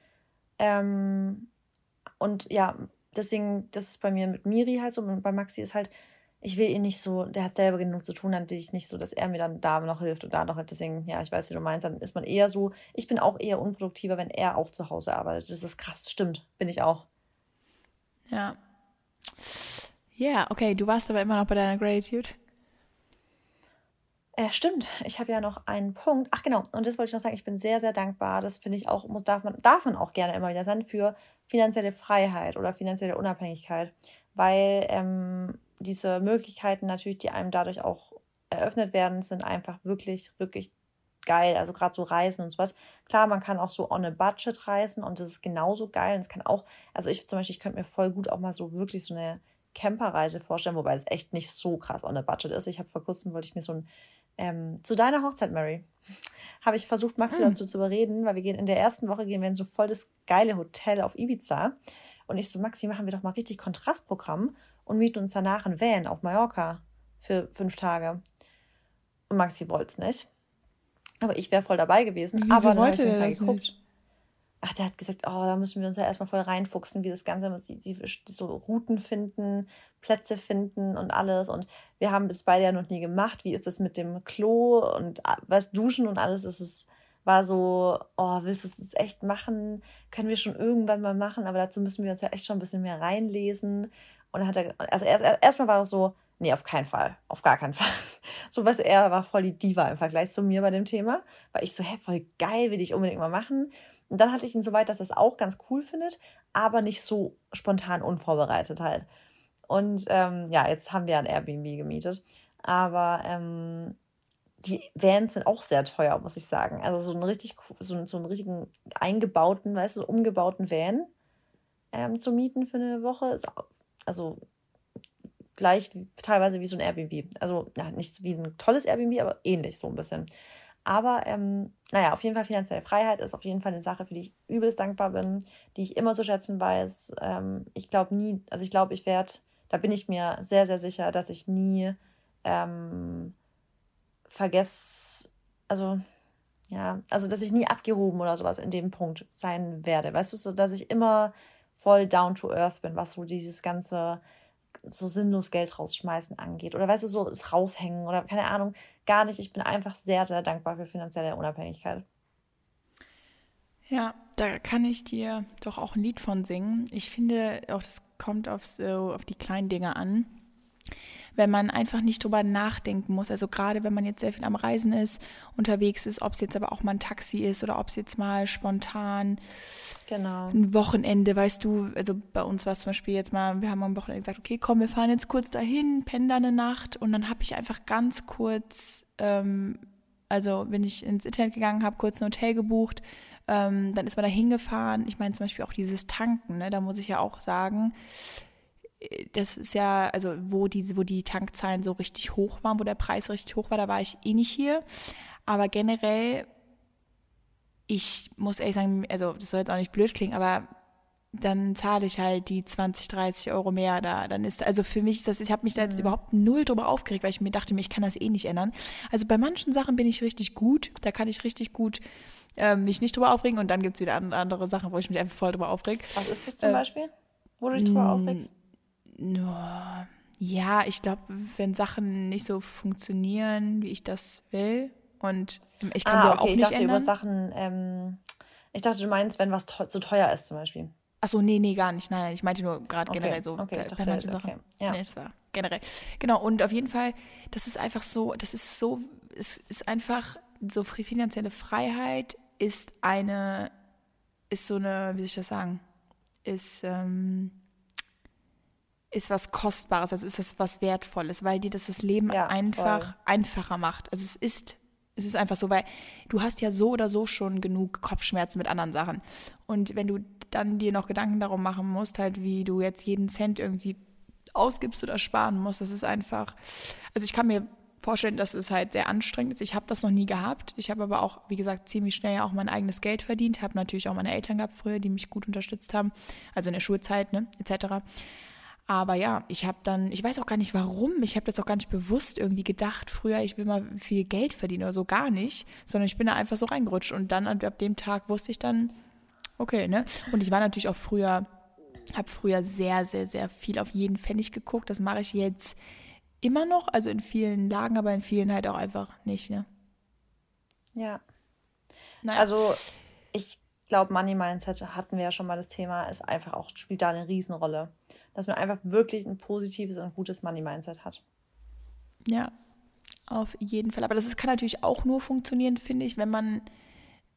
[SPEAKER 1] Ähm, und ja, deswegen, das ist bei mir mit Miri halt so. Und bei Maxi ist halt, ich will ihn nicht so, der hat selber genug zu tun, dann will ich nicht so, dass er mir dann da noch hilft und da noch. Deswegen, ja, ich weiß, wie du meinst, dann ist man eher so, ich bin auch eher unproduktiver, wenn er auch zu Hause arbeitet. Das ist krass, stimmt, bin ich auch.
[SPEAKER 2] Ja. Ja, yeah, okay, du warst aber immer noch bei deiner Gratitude.
[SPEAKER 1] Äh, stimmt, ich habe ja noch einen Punkt. Ach genau, und das wollte ich noch sagen, ich bin sehr, sehr dankbar. Das finde ich auch, muss, darf, man, darf man auch gerne immer wieder sein, für finanzielle Freiheit oder finanzielle Unabhängigkeit. Weil ähm, diese Möglichkeiten natürlich, die einem dadurch auch eröffnet werden, sind einfach wirklich, wirklich geil. Also gerade so Reisen und sowas. Klar, man kann auch so on a budget reisen und das ist genauso geil. Und es kann auch, also ich zum Beispiel, ich könnte mir voll gut auch mal so wirklich so eine Camperreise vorstellen, wobei es echt nicht so krass on a budget ist. Ich habe vor kurzem, wollte ich mir so ein, ähm, zu deiner Hochzeit, Mary, habe ich versucht, Maxi hm. dazu zu überreden, weil wir gehen in der ersten Woche, gehen wir in so voll das geile Hotel auf Ibiza. Und ich so, Maxi, machen wir doch mal richtig Kontrastprogramm und mieten uns danach ein Van auf Mallorca für fünf Tage. Und Maxi wollte es nicht. Aber ich wäre voll dabei gewesen. Wieso aber wollte er das geguckt. nicht? Ach, der hat gesagt, oh, da müssen wir uns ja erstmal voll reinfuchsen, wie das Ganze, die, die, so Routen finden, Plätze finden und alles. Und wir haben bis beide ja noch nie gemacht. Wie ist das mit dem Klo und ah, was Duschen und alles? Es ist, war so, oh, willst du es echt machen? Können wir schon irgendwann mal machen, aber dazu müssen wir uns ja echt schon ein bisschen mehr reinlesen. Und dann hat er, also erst, erstmal war es so, nee, auf keinen Fall, auf gar keinen Fall. So, was er war voll die Diva im Vergleich zu mir bei dem Thema, weil ich so, hä, voll geil, will ich unbedingt mal machen. Und dann hatte ich ihn so weit, dass er es auch ganz cool findet, aber nicht so spontan unvorbereitet halt. Und ähm, ja, jetzt haben wir ein Airbnb gemietet. Aber ähm, die Vans sind auch sehr teuer, muss ich sagen. Also so einen richtig, so, so einen richtigen eingebauten, weißt du, umgebauten Van ähm, zu mieten für eine Woche ist also gleich teilweise wie so ein Airbnb. Also ja, nicht wie ein tolles Airbnb, aber ähnlich so ein bisschen. Aber ähm, naja, auf jeden Fall finanzielle Freiheit ist auf jeden Fall eine Sache, für die ich übelst dankbar bin, die ich immer zu schätzen weiß. Ähm, ich glaube nie, also ich glaube, ich werde, da bin ich mir sehr, sehr sicher, dass ich nie ähm, vergesse, also ja, also dass ich nie abgehoben oder sowas in dem Punkt sein werde. Weißt du, so dass ich immer voll down to earth bin, was so dieses ganze so sinnlos Geld rausschmeißen angeht. Oder weißt du, so es raushängen oder keine Ahnung, gar nicht. Ich bin einfach sehr, sehr dankbar für finanzielle Unabhängigkeit.
[SPEAKER 2] Ja, da kann ich dir doch auch ein Lied von singen. Ich finde auch, das kommt auf, so, auf die kleinen Dinge an wenn man einfach nicht drüber nachdenken muss. Also gerade wenn man jetzt sehr viel am Reisen ist, unterwegs ist, ob es jetzt aber auch mal ein Taxi ist oder ob es jetzt mal spontan genau. ein Wochenende, weißt du, also bei uns war es zum Beispiel jetzt mal, wir haben am Wochenende gesagt, okay, komm, wir fahren jetzt kurz dahin, pennen da eine Nacht und dann habe ich einfach ganz kurz, ähm, also bin ich ins Internet gegangen, habe kurz ein Hotel gebucht, ähm, dann ist man da hingefahren. Ich meine zum Beispiel auch dieses Tanken, ne? da muss ich ja auch sagen, das ist ja, also wo die, wo die Tankzahlen so richtig hoch waren, wo der Preis richtig hoch war, da war ich eh nicht hier. Aber generell, ich muss ehrlich sagen, also das soll jetzt auch nicht blöd klingen, aber dann zahle ich halt die 20, 30 Euro mehr da. Dann ist, also für mich das, ich habe mich da jetzt mhm. überhaupt null drüber aufgeregt, weil ich mir dachte, ich kann das eh nicht ändern. Also bei manchen Sachen bin ich richtig gut, da kann ich richtig gut äh, mich nicht drüber aufregen und dann gibt es wieder andere Sachen, wo ich mich einfach voll drüber aufreg.
[SPEAKER 1] Was ist das zum äh, Beispiel? Wo du dich drüber aufregst?
[SPEAKER 2] Ja, ich glaube, wenn Sachen nicht so funktionieren, wie ich das will, und ich kann ah,
[SPEAKER 1] sie okay. auch nicht ich dachte ändern. über Sachen, ähm, ich dachte, du meinst, wenn was zu teuer ist zum Beispiel.
[SPEAKER 2] Achso, nee, nee, gar nicht. Nein, ich meinte nur gerade okay. generell so okay, bei manchen Sachen. Okay. Ja. Nee, das war generell. Genau, und auf jeden Fall, das ist einfach so, das ist so, es ist einfach so finanzielle Freiheit ist eine, ist so eine, wie soll ich das sagen, ist, ähm, ist was Kostbares, also ist das was Wertvolles, weil dir das das Leben ja, einfach voll. einfacher macht. Also es ist, es ist einfach so, weil du hast ja so oder so schon genug Kopfschmerzen mit anderen Sachen. Und wenn du dann dir noch Gedanken darum machen musst, halt wie du jetzt jeden Cent irgendwie ausgibst oder sparen musst, das ist einfach, also ich kann mir vorstellen, dass es halt sehr anstrengend ist. Ich habe das noch nie gehabt. Ich habe aber auch, wie gesagt, ziemlich schnell auch mein eigenes Geld verdient. Habe natürlich auch meine Eltern gehabt früher, die mich gut unterstützt haben, also in der Schulzeit, ne, etc. Aber ja, ich habe dann, ich weiß auch gar nicht warum, ich habe das auch gar nicht bewusst irgendwie gedacht, früher, ich will mal viel Geld verdienen oder so, gar nicht, sondern ich bin da einfach so reingerutscht und dann ab dem Tag wusste ich dann, Okay, ne? Und ich war natürlich auch früher, habe früher sehr, sehr, sehr viel auf jeden Pfennig geguckt. Das mache ich jetzt immer noch, also in vielen Lagen, aber in vielen halt auch einfach nicht, ne?
[SPEAKER 1] Ja. Naja. Also ich glaube, Money Mindset hatten wir ja schon mal das Thema, ist einfach auch, spielt da eine Riesenrolle. Dass man einfach wirklich ein positives und gutes Money Mindset hat.
[SPEAKER 2] Ja, auf jeden Fall. Aber das ist, kann natürlich auch nur funktionieren, finde ich, wenn man,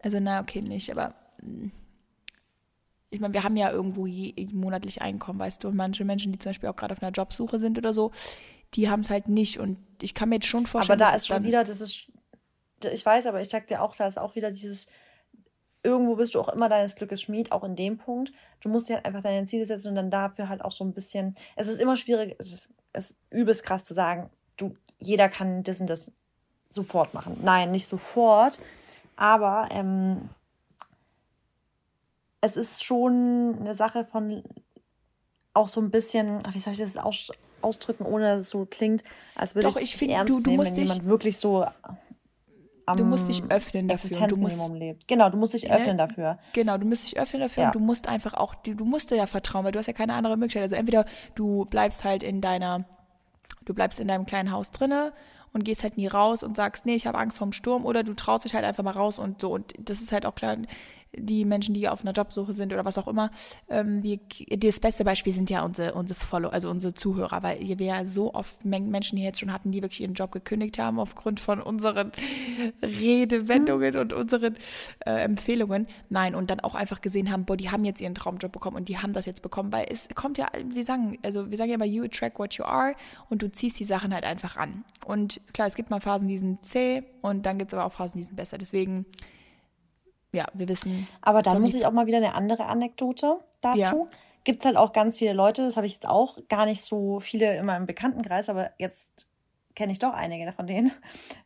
[SPEAKER 2] also na, okay, nicht, aber hm, ich meine, wir haben ja irgendwo je, monatlich Einkommen, weißt du, und manche Menschen, die zum Beispiel auch gerade auf einer Jobsuche sind oder so, die haben es halt nicht. Und ich kann mir jetzt schon vorstellen,
[SPEAKER 1] aber da ist schon wieder, das ist, ich weiß, aber ich sag dir auch, da ist auch wieder dieses, irgendwo bist du auch immer deines Glückes Schmied, auch in dem Punkt. Du musst dir halt einfach deine Ziele setzen und dann dafür halt auch so ein bisschen, es ist immer schwierig, es ist, es ist übelst krass zu sagen, du, jeder kann das und das sofort machen. Nein, nicht sofort, aber ähm, es ist schon eine Sache von auch so ein bisschen, wie soll ich das aus, ausdrücken, ohne dass es so klingt, als würde Doch, ich es ernst du, du nehmen, wenn jemand wirklich so
[SPEAKER 2] am du musst dich öffnen dafür. Du musst,
[SPEAKER 1] lebt. Genau, du musst dich öffnen ja, dafür.
[SPEAKER 2] Genau, du musst dich öffnen dafür ja. und du musst einfach auch, du, du musst dir ja vertrauen, weil du hast ja keine andere Möglichkeit. Also entweder du bleibst halt in deiner, du bleibst in deinem kleinen Haus drinne und gehst halt nie raus und sagst, nee, ich habe Angst vorm Sturm oder du traust dich halt einfach mal raus und so. Und das ist halt auch klar, die Menschen, die auf einer Jobsuche sind oder was auch immer, ähm, die, das beste Beispiel sind ja unsere, unsere Follow, also unsere Zuhörer, weil wir ja so oft Menschen hier jetzt schon hatten, die wirklich ihren Job gekündigt haben aufgrund von unseren Redewendungen und unseren äh, Empfehlungen. Nein, und dann auch einfach gesehen haben, boah, die haben jetzt ihren Traumjob bekommen und die haben das jetzt bekommen, weil es kommt ja, wir sagen, also wir sagen ja immer, you attract what you are und du ziehst die Sachen halt einfach an. Und klar, es gibt mal Phasen, die sind zäh und dann gibt es aber auch Phasen, die sind besser. Deswegen ja, wir wissen.
[SPEAKER 1] Aber dann muss ich auch mal wieder eine andere Anekdote dazu. Ja. Gibt es halt auch ganz viele Leute, das habe ich jetzt auch gar nicht so viele in meinem Bekanntenkreis, aber jetzt kenne ich doch einige von denen,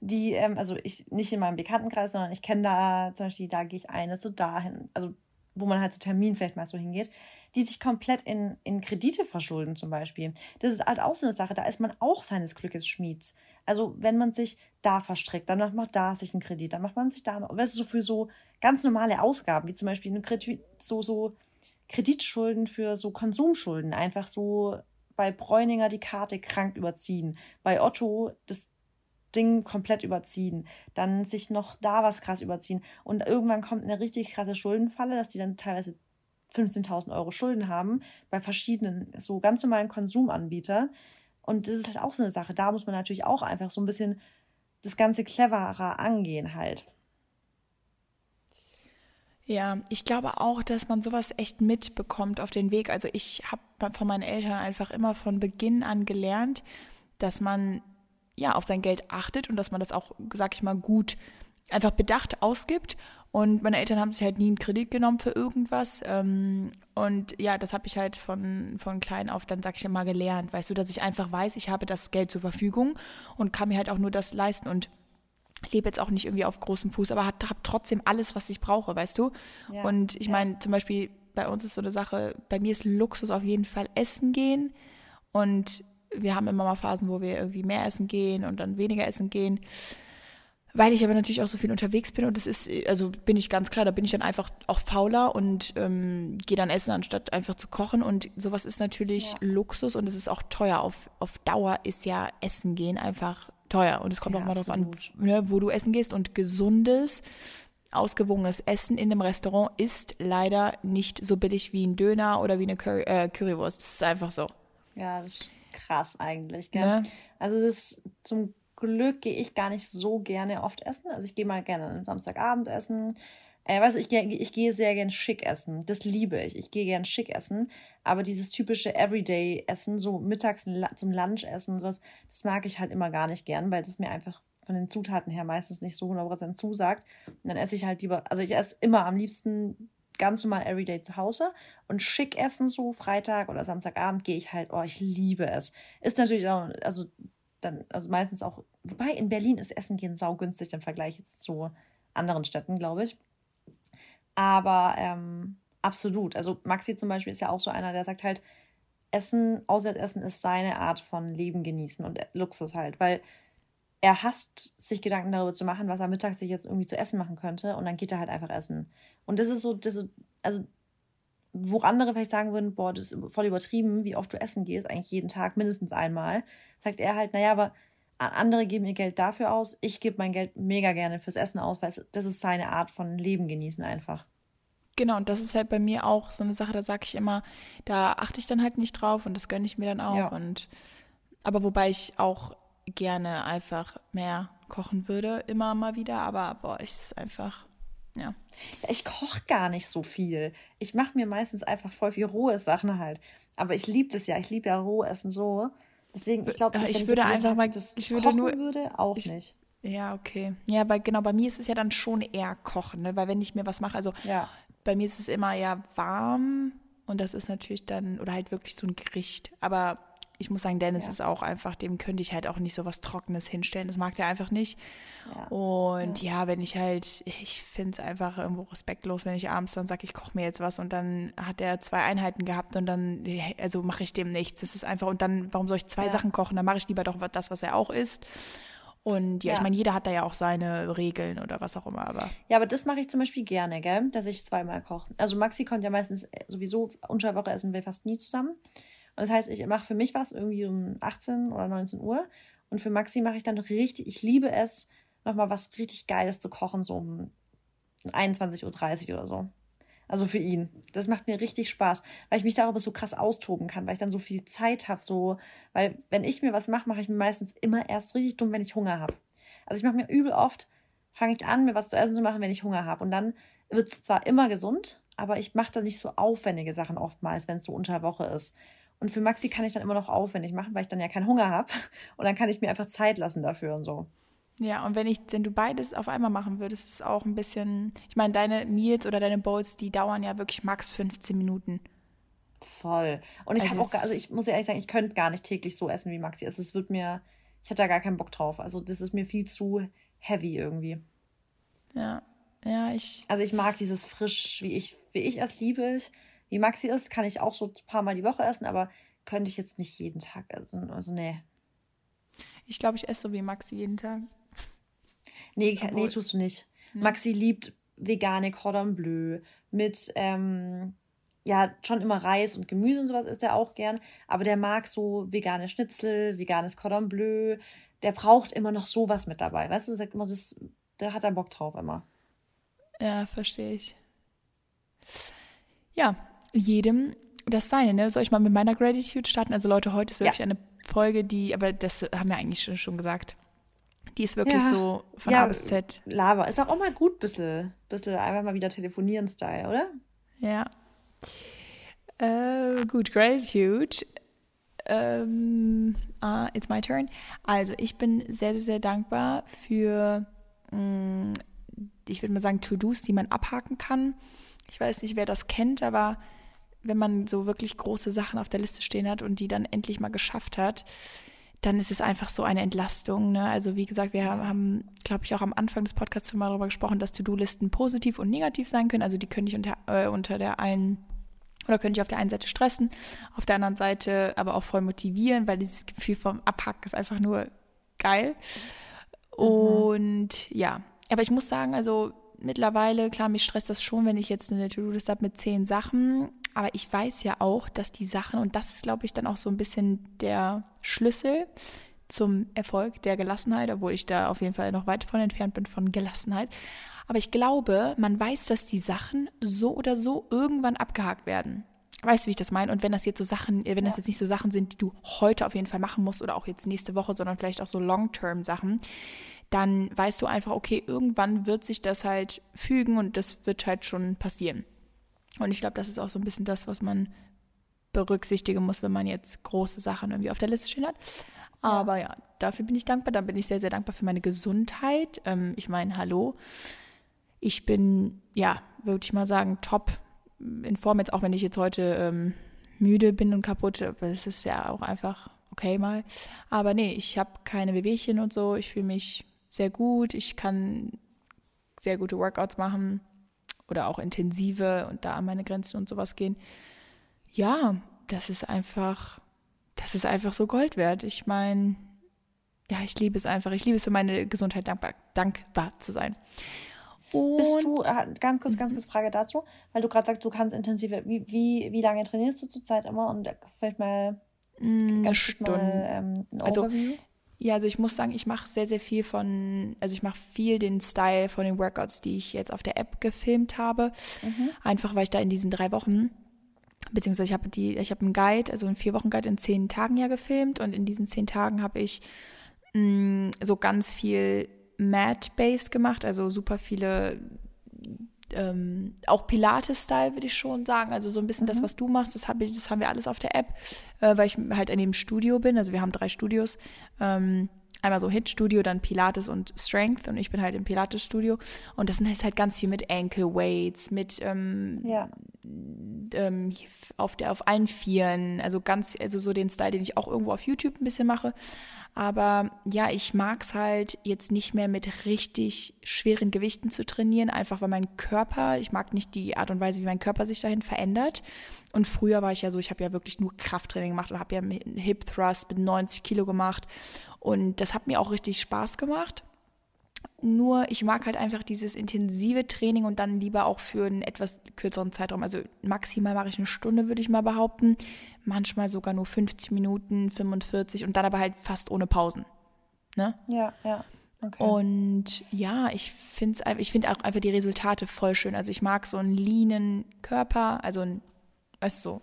[SPEAKER 1] die, ähm, also ich nicht in meinem Bekanntenkreis, sondern ich kenne da zum Beispiel, da gehe ich eine, so dahin, also wo man halt zu Termin vielleicht mal so hingeht, die sich komplett in, in Kredite verschulden zum Beispiel. Das ist halt auch so eine Sache, da ist man auch seines Glückes Schmieds. Also wenn man sich da verstrickt, dann macht man da sich einen Kredit, dann macht man sich da, weißt du, so für so ganz normale Ausgaben, wie zum Beispiel so, so Kreditschulden für so Konsumschulden, einfach so bei Bräuninger die Karte krank überziehen, bei Otto das Ding komplett überziehen, dann sich noch da was krass überziehen. Und irgendwann kommt eine richtig krasse Schuldenfalle, dass die dann teilweise 15.000 Euro Schulden haben bei verschiedenen so ganz normalen Konsumanbietern und das ist halt auch so eine Sache, da muss man natürlich auch einfach so ein bisschen das Ganze cleverer angehen halt.
[SPEAKER 2] Ja, ich glaube auch, dass man sowas echt mitbekommt auf den Weg. Also ich habe von meinen Eltern einfach immer von Beginn an gelernt, dass man ja auf sein Geld achtet und dass man das auch, sag ich mal, gut einfach bedacht ausgibt. Und meine Eltern haben sich halt nie einen Kredit genommen für irgendwas. Ähm, und ja, das habe ich halt von, von klein auf dann, sag ich mal, gelernt. Weißt du, dass ich einfach weiß, ich habe das Geld zur Verfügung und kann mir halt auch nur das leisten. Und lebe jetzt auch nicht irgendwie auf großem Fuß, aber habe trotzdem alles, was ich brauche, weißt du? Ja, und ich ja. meine, zum Beispiel bei uns ist so eine Sache, bei mir ist Luxus auf jeden Fall Essen gehen. Und wir haben immer mal Phasen, wo wir irgendwie mehr essen gehen und dann weniger essen gehen. Weil ich aber natürlich auch so viel unterwegs bin und das ist, also bin ich ganz klar, da bin ich dann einfach auch fauler und ähm, gehe dann essen, anstatt einfach zu kochen. Und sowas ist natürlich ja. Luxus und es ist auch teuer. Auf, auf Dauer ist ja Essen gehen einfach teuer. Und es kommt ja, auch mal darauf an, ne, wo du essen gehst. Und gesundes, ausgewogenes Essen in einem Restaurant ist leider nicht so billig wie ein Döner oder wie eine Curry, äh, Currywurst. Das ist einfach so.
[SPEAKER 1] Ja, das ist krass eigentlich. Gell? Ne? Also das zum Glück gehe ich gar nicht so gerne oft essen. Also ich gehe mal gerne am Samstagabend essen. Äh, weißt du, ich, ich gehe sehr gern schick essen. Das liebe ich. Ich gehe gern schick essen. Aber dieses typische Everyday-Essen, so mittags zum Lunch essen, sowas, das mag ich halt immer gar nicht gern, weil das mir einfach von den Zutaten her meistens nicht so 100% zusagt. Und dann esse ich halt lieber, also ich esse immer am liebsten ganz normal Everyday zu Hause und schick essen so Freitag oder Samstagabend gehe ich halt, oh, ich liebe es. Ist natürlich auch, also dann, also meistens auch, wobei in Berlin ist Essen gehen saugünstig im Vergleich jetzt zu anderen Städten, glaube ich. Aber ähm, absolut. Also Maxi zum Beispiel ist ja auch so einer, der sagt halt, Essen, Auswärtsessen ist seine Art von Leben genießen und Luxus halt, weil er hasst, sich Gedanken darüber zu machen, was er mittags sich jetzt irgendwie zu essen machen könnte. Und dann geht er halt einfach essen. Und das ist so, das ist, also, wo andere vielleicht sagen würden, boah, das ist voll übertrieben, wie oft du essen gehst, eigentlich jeden Tag, mindestens einmal, sagt er halt, naja, aber andere geben ihr Geld dafür aus. Ich gebe mein Geld mega gerne fürs Essen aus, weil das ist seine Art von Leben genießen einfach.
[SPEAKER 2] Genau, und das ist halt bei mir auch so eine Sache, da sage ich immer, da achte ich dann halt nicht drauf und das gönne ich mir dann auch. Ja. Und aber wobei ich auch gerne einfach mehr kochen würde, immer mal wieder, aber boah, ich ist einfach, ja.
[SPEAKER 1] Ich koche gar nicht so viel. Ich mache mir meistens einfach voll viel rohe Sachen halt. Aber ich liebe das ja, ich liebe ja Rohessen so. Deswegen, ich glaube,
[SPEAKER 2] ich, ich würde einfach mal, ich würde nur,
[SPEAKER 1] würde, auch
[SPEAKER 2] ich,
[SPEAKER 1] nicht.
[SPEAKER 2] Ja, okay. Ja, weil genau, bei mir ist es ja dann schon eher kochen, ne? weil wenn ich mir was mache, also ja. bei mir ist es immer ja warm und das ist natürlich dann, oder halt wirklich so ein Gericht. Aber ich muss sagen, Dennis ja. ist auch einfach, dem könnte ich halt auch nicht so was Trockenes hinstellen. Das mag der einfach nicht. Ja. Und ja. ja. wenn ich halt, ich finde es einfach irgendwo respektlos, wenn ich abends dann sage, ich koche mir jetzt was und dann hat er zwei Einheiten gehabt und dann, also mache ich dem nichts. Das ist einfach, und dann, warum soll ich zwei Sachen kochen? Dann mache ich lieber doch das, was er auch isst. Und ja, ja, ich meine, jeder hat da ja auch seine Regeln oder was auch immer, aber.
[SPEAKER 1] Ja, aber das mache ich zum Beispiel gerne, gell? Dass ich zweimal koche. Also Maxi kommt ja meistens sowieso unter Woche essen wir fast nie zusammen. Und das heißt, ich mache für mich was irgendwie um 18 oder 19 Uhr. Und für Maxi mache ich dann richtig, ich liebe es, nochmal was richtig Geiles zu kochen, so um 21.30 Uhr oder so. Also für ihn. Das macht mir richtig Spaß, weil ich mich darüber so krass austoben kann, weil ich dann so viel Zeit habe, so, weil wenn ich mir was mache, mache ich mir meistens immer erst richtig dumm, wenn ich Hunger habe. Also ich mache mir übel oft, fange ich an, mir was zu essen zu machen, wenn ich Hunger habe. Und dann wird es zwar immer gesund, aber ich mache da nicht so aufwendige Sachen oftmals, wenn es so unter Woche ist. Und für Maxi kann ich dann immer noch aufwendig machen, weil ich dann ja keinen Hunger habe. Und dann kann ich mir einfach Zeit lassen dafür und so.
[SPEAKER 2] Ja, und wenn ich, wenn du beides auf einmal machen würdest, ist es auch ein bisschen, ich meine, deine Meals oder deine Bowls, die dauern ja wirklich max 15 Minuten.
[SPEAKER 1] Voll. Und ich also habe auch, also ich muss ehrlich sagen, ich könnte gar nicht täglich so essen wie Maxi. Also es wird mir, ich hätte da gar keinen Bock drauf. Also das ist mir viel zu heavy irgendwie.
[SPEAKER 2] Ja, ja, ich.
[SPEAKER 1] Also ich mag dieses frisch, wie ich, wie ich es liebe. Ich wie Maxi ist, kann ich auch so ein paar Mal die Woche essen, aber könnte ich jetzt nicht jeden Tag essen. Also, nee.
[SPEAKER 2] Ich glaube, ich esse so wie Maxi jeden Tag.
[SPEAKER 1] Nee, Obwohl, nee tust du nicht. Ne? Maxi liebt vegane Cordon Bleu mit, ähm, ja, schon immer Reis und Gemüse und sowas isst er auch gern. Aber der mag so vegane Schnitzel, veganes Cordon Bleu. Der braucht immer noch sowas mit dabei. Weißt du, sagt immer, das, da hat er Bock drauf immer.
[SPEAKER 2] Ja, verstehe ich. Ja, jedem das Seine. Ne? Soll ich mal mit meiner Gratitude starten? Also Leute, heute ist wirklich ja. eine Folge, die, aber das haben wir eigentlich schon, schon gesagt. Die ist wirklich ja. so von ja, A bis Z.
[SPEAKER 1] Lava. Ist auch, mal gut, bisschen, bisschen einfach mal wieder telefonieren Style, oder?
[SPEAKER 2] Ja. Äh, gut, Gratitude. Ähm, uh, it's my turn. Also, ich bin sehr, sehr, sehr dankbar für, mh, mm, ich würde mal sagen, To-Dos, die man abhaken kann ich weiß nicht, wer das kennt, aber wenn man so wirklich große Sachen auf der Liste stehen hat und die dann endlich mal geschafft hat, dann ist es einfach so eine Entlastung. Ne? Also wie gesagt, wir haben, glaube ich, auch am Anfang des Podcasts schon mal darüber gesprochen, dass To-Do-Listen positiv und negativ sein können. Also die können dich unter, äh, unter der einen oder können dich auf der einen Seite stressen, auf der anderen Seite aber auch voll motivieren, weil dieses Gefühl vom Abhacken ist einfach nur geil. Mhm. Und ja, aber ich muss sagen, also mittlerweile, klar, mich stresst das schon, wenn ich jetzt eine To-Do-Liste habe mit zehn Sachen. Aber ich weiß ja auch, dass die Sachen, und das ist, glaube ich, dann auch so ein bisschen der Schlüssel zum Erfolg der Gelassenheit, obwohl ich da auf jeden Fall noch weit von entfernt bin von Gelassenheit. Aber ich glaube, man weiß, dass die Sachen so oder so irgendwann abgehakt werden. Weißt du, wie ich das meine? Und wenn das jetzt so Sachen, wenn das jetzt nicht so Sachen sind, die du heute auf jeden Fall machen musst oder auch jetzt nächste Woche, sondern vielleicht auch so Long-Term-Sachen, dann weißt du einfach, okay, irgendwann wird sich das halt fügen und das wird halt schon passieren. Und ich glaube, das ist auch so ein bisschen das, was man berücksichtigen muss, wenn man jetzt große Sachen irgendwie auf der Liste stehen hat. Aber ja, dafür bin ich dankbar. Dann bin ich sehr, sehr dankbar für meine Gesundheit. Ähm, ich meine, hallo. Ich bin, ja, würde ich mal sagen, top in Form, jetzt auch wenn ich jetzt heute ähm, müde bin und kaputt, aber es ist ja auch einfach okay mal. Aber nee, ich habe keine Wehwehchen und so. Ich fühle mich sehr gut. Ich kann sehr gute Workouts machen oder auch intensive und da an meine Grenzen und sowas gehen. Ja, das ist einfach, das ist einfach so Gold wert. Ich meine, ja, ich liebe es einfach. Ich liebe es für meine Gesundheit dankbar, dankbar zu sein.
[SPEAKER 1] Und Bist du, äh, ganz kurz, ganz kurz Frage dazu, weil du gerade sagst, du kannst intensiver, wie, wie, wie lange trainierst du zurzeit immer und vielleicht mal
[SPEAKER 2] eine Stunde. Mal, ähm, also, ja, also ich muss sagen, ich mache sehr, sehr viel von, also ich mache viel den Style von den Workouts, die ich jetzt auf der App gefilmt habe. Mhm. Einfach weil ich da in diesen drei Wochen, beziehungsweise ich habe die, ich habe einen Guide, also einen vier Wochen Guide in zehn Tagen ja gefilmt und in diesen zehn Tagen habe ich mh, mm, so ganz viel Mat-based gemacht, also super viele ähm, auch Pilates-Style, würde ich schon sagen. Also so ein bisschen mhm. das, was du machst, das, hab ich, das haben wir alles auf der App, äh, weil ich halt in dem Studio bin. Also wir haben drei Studios. Ähm, einmal so Hit-Studio, dann Pilates und Strength und ich bin halt im Pilates-Studio. Und das ist halt ganz viel mit Ankle Weights, mit ähm, ja. ähm, auf, der, auf allen Vieren, also ganz, also so den Style, den ich auch irgendwo auf YouTube ein bisschen mache. Aber ja, ich mag es halt jetzt nicht mehr mit richtig schweren Gewichten zu trainieren, einfach weil mein Körper, ich mag nicht die Art und Weise, wie mein Körper sich dahin verändert. Und früher war ich ja so, ich habe ja wirklich nur Krafttraining gemacht und habe ja Hip Thrust mit 90 Kilo gemacht. Und das hat mir auch richtig Spaß gemacht. Nur ich mag halt einfach dieses intensive Training und dann lieber auch für einen etwas kürzeren Zeitraum. Also maximal mache ich eine Stunde, würde ich mal behaupten. Manchmal sogar nur 50 Minuten, 45 und dann aber halt fast ohne Pausen. Ne?
[SPEAKER 1] Ja, ja. Okay.
[SPEAKER 2] Und ja, ich finde ich finde auch einfach die Resultate voll schön. Also ich mag so einen leanen Körper, also ein, weißt du, so,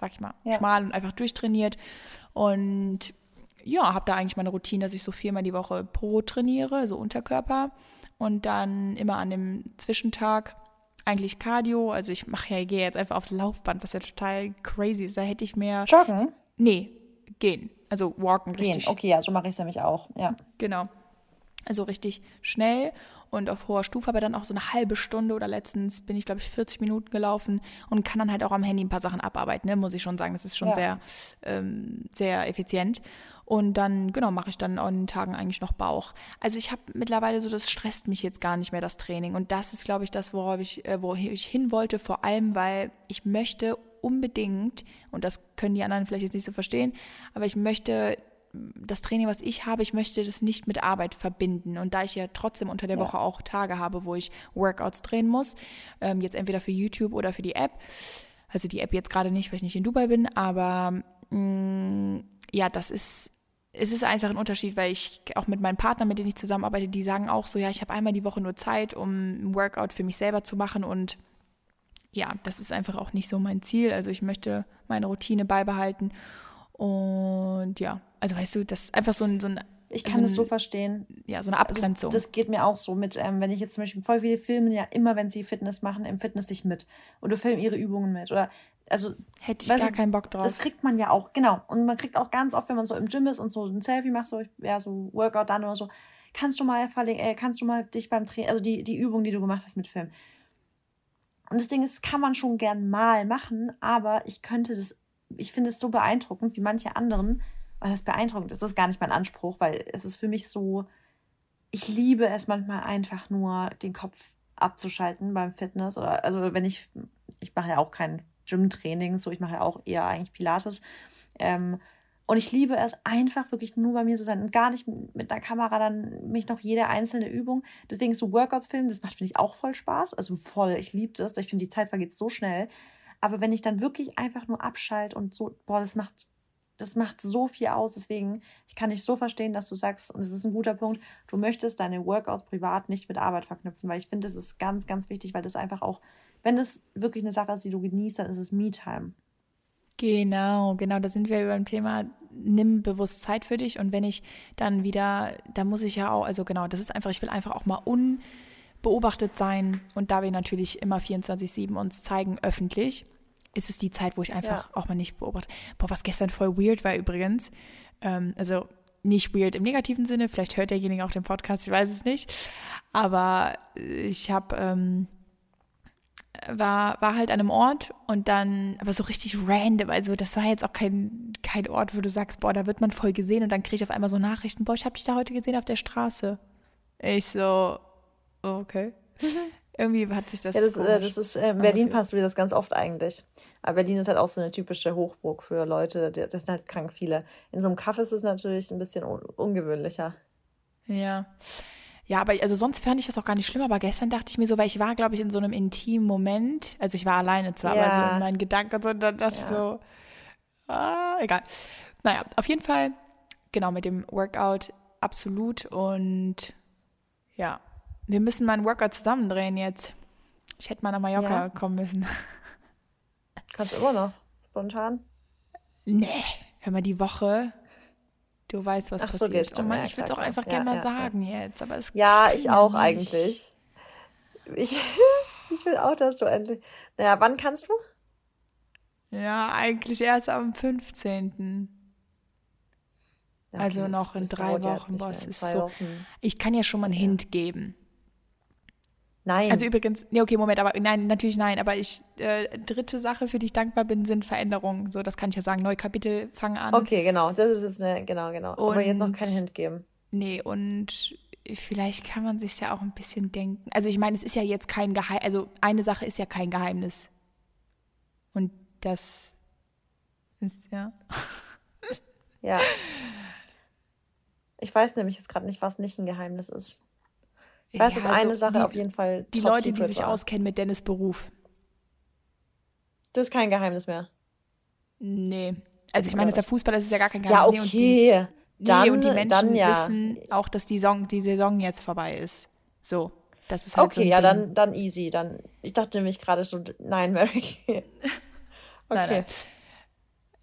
[SPEAKER 2] sag ich mal, ja. schmal und einfach durchtrainiert. Und ja, habe da eigentlich meine Routine, dass ich so viermal die Woche pro trainiere, so Unterkörper. Und dann immer an dem Zwischentag eigentlich Cardio. Also ich mache ja, gehe jetzt einfach aufs Laufband, was ja total crazy ist. Da hätte ich mehr.
[SPEAKER 1] Joggen?
[SPEAKER 2] Nee, gehen. Also walken
[SPEAKER 1] gehen. richtig. Okay, ja, so mache ich es nämlich auch, ja.
[SPEAKER 2] Genau. Also richtig schnell und auf hoher Stufe, aber dann auch so eine halbe Stunde oder letztens bin ich, glaube ich, 40 Minuten gelaufen und kann dann halt auch am Handy ein paar Sachen abarbeiten, ne? muss ich schon sagen. Das ist schon ja. sehr, ähm, sehr effizient. Und dann, genau, mache ich dann an den Tagen eigentlich noch Bauch. Also ich habe mittlerweile so, das stresst mich jetzt gar nicht mehr, das Training. Und das ist, glaube ich, das, worauf ich, äh, wo ich hin wollte, vor allem, weil ich möchte unbedingt, und das können die anderen vielleicht jetzt nicht so verstehen, aber ich möchte das Training, was ich habe, ich möchte das nicht mit Arbeit verbinden. Und da ich ja trotzdem unter der ja. Woche auch Tage habe, wo ich Workouts drehen muss, ähm, jetzt entweder für YouTube oder für die App, also die App jetzt gerade nicht, weil ich nicht in Dubai bin, aber mh, mm, ja, das ist es ist einfach ein Unterschied, weil ich auch mit meinen Partnern, mit denen ich zusammenarbeite, die sagen auch so, ja, ich habe einmal die Woche nur Zeit, um ein Workout für mich selber zu machen und ja, das ist einfach auch nicht so mein Ziel. Also ich möchte meine Routine beibehalten und ja, also weißt du, das ist einfach so ein, so ein
[SPEAKER 1] ich kann es so, so verstehen.
[SPEAKER 2] Ja, so eine also Abgrenzung.
[SPEAKER 1] Also das geht mir auch so mit, ähm, wenn ich jetzt zum Beispiel voll viele filmen ja immer, wenn sie Fitness machen, im Fitness sich mit. Oder filmen ihre Übungen mit. Oder also
[SPEAKER 2] hätte ich gar du, keinen Bock drauf.
[SPEAKER 1] Das kriegt man ja auch, genau. Und man kriegt auch ganz oft, wenn man so im Gym ist und so ein Selfie macht, so ja, so Workout dann oder so, kannst du mal äh, kannst du mal dich beim Training, also die, die Übung, die du gemacht hast mit Film. Und das Ding ist, kann man schon gern mal machen, aber ich könnte das, ich finde es so beeindruckend, wie manche anderen, was das beeindruckend ist, das ist gar nicht mein Anspruch, weil es ist für mich so, ich liebe es manchmal einfach nur, den Kopf abzuschalten beim Fitness oder, also wenn ich, ich mache ja auch keinen Gym-Training, so ich mache ja auch eher eigentlich Pilates. Ähm, und ich liebe es einfach wirklich nur bei mir zu sein und gar nicht mit einer Kamera dann mich noch jede einzelne Übung. Deswegen so Workouts filmen, das macht, finde ich, auch voll Spaß. Also voll, ich liebe das. Ich finde, die Zeit vergeht so schnell. Aber wenn ich dann wirklich einfach nur abschalte und so, boah, das macht, das macht so viel aus. Deswegen, ich kann nicht so verstehen, dass du sagst, und das ist ein guter Punkt, du möchtest deine Workouts privat nicht mit Arbeit verknüpfen, weil ich finde, das ist ganz, ganz wichtig, weil das einfach auch wenn es wirklich eine Sache ist, die du genießt, dann ist es Me-Time.
[SPEAKER 2] Genau, genau, da sind wir beim Thema, nimm bewusst Zeit für dich und wenn ich dann wieder, da muss ich ja auch, also genau, das ist einfach, ich will einfach auch mal unbeobachtet sein und da wir natürlich immer 24-7 uns zeigen, öffentlich, ist es die Zeit, wo ich einfach ja. auch mal nicht beobachte. Boah, was gestern voll weird war übrigens, ähm, also nicht weird im negativen Sinne, vielleicht hört derjenige auch den Podcast, ich weiß es nicht, aber ich habe... Ähm, war, war halt an einem Ort und dann, aber so richtig random, also das war jetzt auch kein, kein Ort, wo du sagst, boah, da wird man voll gesehen und dann kriege ich auf einmal so Nachrichten, boah, ich habe dich da heute gesehen auf der Straße. Ich so, okay. Irgendwie hat sich das.
[SPEAKER 1] Ja, das, äh, das ist, äh, in Berlin passt du das ganz oft eigentlich. Aber Berlin ist halt auch so eine typische Hochburg für Leute, das sind halt krank viele. In so einem Kaffee ist es natürlich ein bisschen un ungewöhnlicher.
[SPEAKER 2] Ja. Ja, aber also sonst fand ich das auch gar nicht schlimm, aber gestern dachte ich mir so, weil ich war, glaube ich, in so einem intimen Moment, also ich war alleine zwar, ja. aber so in meinen Gedanken und so, und dann dachte ja. ich so, ah, egal. Naja, auf jeden Fall, genau, mit dem Workout absolut und ja, wir müssen mal ein Workout zusammendrehen jetzt. Ich hätte mal nach Mallorca ja. kommen müssen.
[SPEAKER 1] Kannst du immer noch, spontan?
[SPEAKER 2] Nee, hör mal, die Woche Du weißt, was Ach so, passiert. Stimmt, oh Mann, ja, ich würde es auch einfach ja, gerne mal ja, sagen jetzt, aber es
[SPEAKER 1] Ja, ich auch nicht. eigentlich. Ich, ich will auch, dass du endlich. Naja, wann kannst du?
[SPEAKER 2] Ja, eigentlich erst am 15. Okay, also noch in drei Wochen. Boah, es ist so. Wochen. Ich kann ja schon mal einen Hint geben. Nein. Also übrigens, nee, okay, Moment, aber nein, natürlich nein, aber ich, äh, dritte Sache, für die ich dankbar bin, sind Veränderungen. So, das kann ich ja sagen. Neue Kapitel fangen an.
[SPEAKER 1] Okay, genau, das ist jetzt eine, genau, genau. Und, aber jetzt noch keinen Hint geben.
[SPEAKER 2] Nee, und vielleicht kann man sich ja auch ein bisschen denken. Also ich meine, es ist ja jetzt kein Geheimnis, also eine Sache ist ja kein Geheimnis. Und das ist ja.
[SPEAKER 1] ja. Ich weiß nämlich jetzt gerade nicht, was nicht ein Geheimnis ist. Weiß, ja, dass eine also Sache die, auf jeden Fall.
[SPEAKER 2] Die Leute, die sich war. auskennen mit Dennis Beruf.
[SPEAKER 1] Das ist kein Geheimnis mehr.
[SPEAKER 2] Nee. Also ich meine, der Fußball das ist ja gar kein Geheimnis.
[SPEAKER 1] Ja, okay.
[SPEAKER 2] Nee, und die, dann, nee, und die Menschen dann, ja. wissen auch, dass die Saison, die Saison jetzt vorbei ist. So. Das ist halt
[SPEAKER 1] okay, so ja, dann, dann easy. Dann, ich dachte nämlich gerade so, nein, Mary. okay. Nein, nein.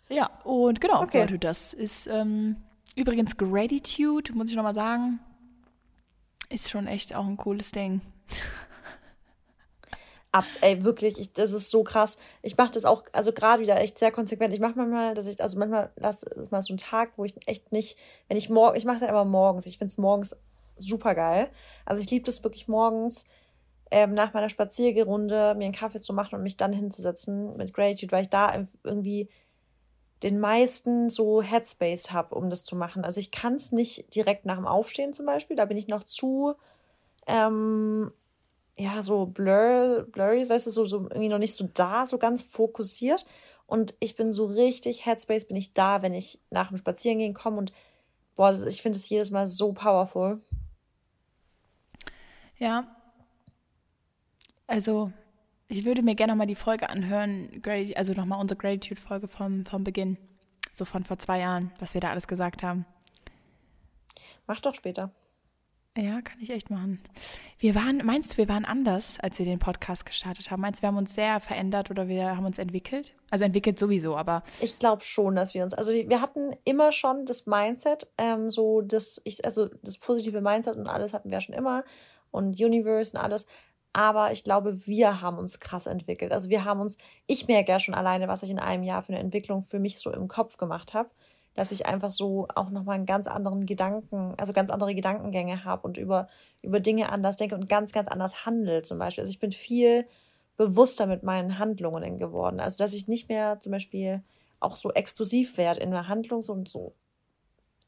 [SPEAKER 2] Ja, und genau, okay. Leute, das ist ähm, übrigens Gratitude, muss ich nochmal sagen ist schon echt auch ein cooles Ding.
[SPEAKER 1] Ab, ey, wirklich, ich, das ist so krass. Ich mache das auch, also gerade wieder echt sehr konsequent. Ich mache manchmal, dass ich, also manchmal lasse es mal so einen Tag, wo ich echt nicht, wenn ich morgen, ich mache es ja immer morgens. Ich finde es morgens super geil. Also ich liebe das wirklich morgens, ähm, nach meiner Spaziergerunde mir einen Kaffee zu machen und mich dann hinzusetzen mit Gratitude, weil ich da irgendwie den meisten so Headspace habe, um das zu machen. Also ich kann es nicht direkt nach dem Aufstehen zum Beispiel, da bin ich noch zu, ähm, ja, so blur, blurry, weißt du, so, so irgendwie noch nicht so da, so ganz fokussiert. Und ich bin so richtig Headspace, bin ich da, wenn ich nach dem Spazierengehen komme und boah, das, ich finde es jedes Mal so powerful.
[SPEAKER 2] Ja. Also ich würde mir gerne nochmal die Folge anhören, also nochmal unsere Gratitude-Folge vom, vom Beginn, so von vor zwei Jahren, was wir da alles gesagt haben.
[SPEAKER 1] Mach doch später.
[SPEAKER 2] Ja, kann ich echt machen. Wir waren, meinst du, wir waren anders, als wir den Podcast gestartet haben? Meinst du, wir haben uns sehr verändert oder wir haben uns entwickelt? Also entwickelt sowieso, aber.
[SPEAKER 1] Ich glaube schon, dass wir uns, also wir hatten immer schon das Mindset, ähm, so das, ich, also das positive Mindset und alles hatten wir schon immer und Universe und alles. Aber ich glaube, wir haben uns krass entwickelt. Also wir haben uns, ich merke ja schon alleine, was ich in einem Jahr für eine Entwicklung für mich so im Kopf gemacht habe, dass ich einfach so auch nochmal einen ganz anderen Gedanken, also ganz andere Gedankengänge habe und über, über Dinge anders denke und ganz, ganz anders handle zum Beispiel. Also ich bin viel bewusster mit meinen Handlungen geworden. Also dass ich nicht mehr zum Beispiel auch so explosiv werde in der Handlung, so, so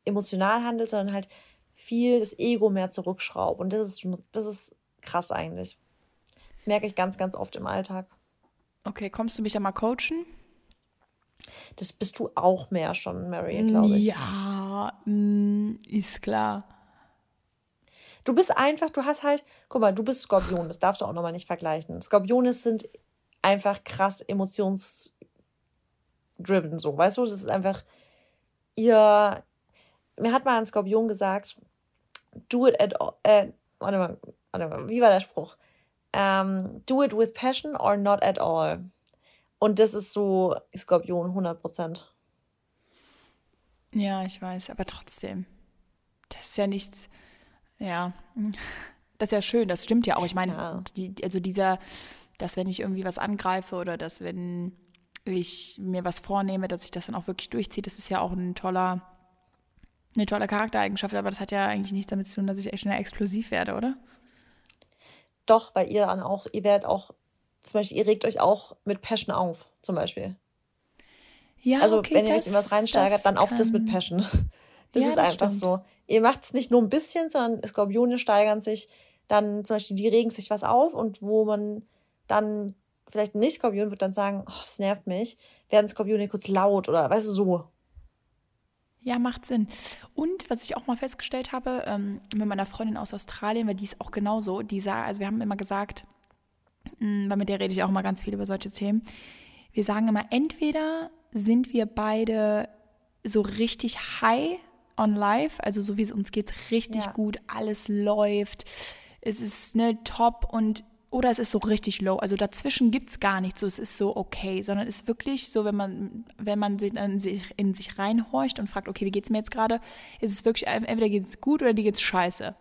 [SPEAKER 1] emotional handle, sondern halt viel das Ego mehr zurückschraube. Und das ist das ist krass eigentlich merke ich ganz, ganz oft im Alltag.
[SPEAKER 2] Okay, kommst du mich ja mal coachen?
[SPEAKER 1] Das bist du auch mehr schon, Mary, glaube ich.
[SPEAKER 2] Ja, mm, ist klar.
[SPEAKER 1] Du bist einfach, du hast halt, guck mal, du bist Skorpion, das darfst du auch nochmal nicht vergleichen. Skorpione sind einfach krass emotionsdriven, so, weißt du? Das ist einfach, ihr, mir hat mal ein Skorpion gesagt, do it at all, äh, warte mal, warte mal, wie war der Spruch? Ähm, do it with passion or not at all. Und das ist so Skorpion 100 Prozent.
[SPEAKER 2] Ja, ich weiß, aber trotzdem. Das ist ja nichts, ja, das ist ja schön, das stimmt ja auch. Ich meine, ja. die, also dieser, dass wenn ich irgendwie was angreife oder dass wenn ich mir was vornehme, dass ich das dann auch wirklich durchziehe, das ist ja auch ein toller, eine tolle Charaktereigenschaft, aber das hat ja eigentlich nichts damit zu tun, dass ich echt schnell explosiv werde, oder?
[SPEAKER 1] Doch, weil ihr dann auch, ihr werdet auch, zum Beispiel, ihr regt euch auch mit Passion auf, zum Beispiel. Ja, also okay, wenn ihr euch in was reinsteigert, dann auch das mit Passion. Das ja, ist das einfach stimmt. so. Ihr macht es nicht nur ein bisschen, sondern Skorpione steigern sich dann zum Beispiel, die regen sich was auf und wo man dann vielleicht ein Nicht-Skorpion wird dann sagen, oh, das nervt mich, werden Skorpione kurz laut oder weißt du so.
[SPEAKER 2] Ja, macht Sinn. Und was ich auch mal festgestellt habe, ähm, mit meiner Freundin aus Australien, weil die ist auch genauso, die sah, also wir haben immer gesagt, mh, mm, weil mit der rede ich auch mal ganz viel über solche Themen, wir sagen immer, entweder sind wir beide so richtig high on life, also so wie es uns geht, richtig ja. gut, alles läuft, es ist ne top und oder es ist so richtig low. Also dazwischen gibt es gar nichts so, es ist so okay, sondern es ist wirklich so, wenn man, wenn man sich in sich, in sich reinhorcht und fragt, okay, wie geht es mir jetzt gerade, ist es wirklich, entweder geht es gut oder dir geht's scheiße.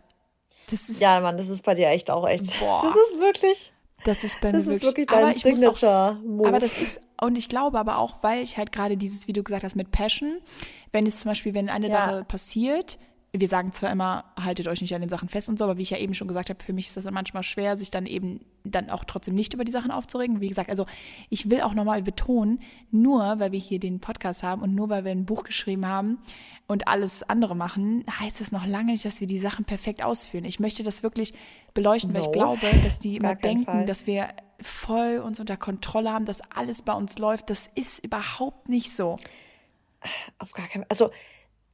[SPEAKER 1] Das ist, ja, Mann, das ist bei dir echt auch echt. Boah. Das ist wirklich.
[SPEAKER 2] Das ist bei mir das wirklich, ist wirklich dein Signature-Move. Aber das ist, und ich glaube aber auch, weil ich halt gerade dieses, wie du gesagt hast, mit Passion, wenn es zum Beispiel, wenn eine ja. Sache passiert, wir sagen zwar immer, haltet euch nicht an den Sachen fest und so, aber wie ich ja eben schon gesagt habe, für mich ist das manchmal schwer, sich dann eben dann auch trotzdem nicht über die Sachen aufzuregen. Wie gesagt, also ich will auch nochmal betonen, nur weil wir hier den Podcast haben und nur weil wir ein Buch geschrieben haben und alles andere machen, heißt das noch lange nicht, dass wir die Sachen perfekt ausführen. Ich möchte das wirklich beleuchten, no. weil ich glaube, dass die immer denken, Fall. dass wir voll uns unter Kontrolle haben, dass alles bei uns läuft. Das ist überhaupt nicht so.
[SPEAKER 1] Auf gar keinen Fall. Also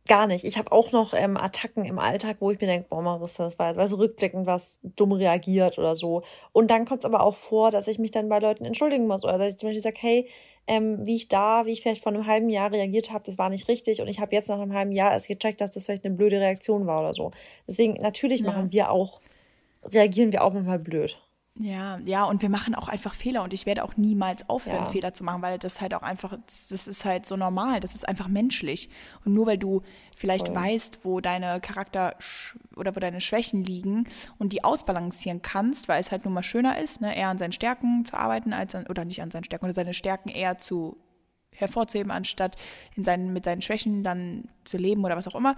[SPEAKER 1] Gar nicht. Ich habe auch noch ähm, Attacken im Alltag, wo ich mir denke, boah, Marissa, das war jetzt also rückblickend was dumm reagiert oder so. Und dann kommt es aber auch vor, dass ich mich dann bei Leuten entschuldigen muss oder dass ich zum Beispiel sage, hey, ähm, wie ich da, wie ich vielleicht vor einem halben Jahr reagiert habe, das war nicht richtig und ich habe jetzt nach einem halben Jahr erst gecheckt, dass das vielleicht eine blöde Reaktion war oder so. Deswegen, natürlich ja. machen wir auch, reagieren wir auch manchmal blöd.
[SPEAKER 2] Ja, ja, und wir machen auch einfach Fehler und ich werde auch niemals aufhören, ja. Fehler zu machen, weil das halt auch einfach, das ist halt so normal, das ist einfach menschlich. Und nur weil du vielleicht Voll. weißt, wo deine Charakter oder wo deine Schwächen liegen und die ausbalancieren kannst, weil es halt nun mal schöner ist, ne, eher an seinen Stärken zu arbeiten, als an, oder nicht an seinen Stärken, oder seine Stärken eher zu hervorzuheben, anstatt in seinen, mit seinen Schwächen dann zu leben oder was auch immer.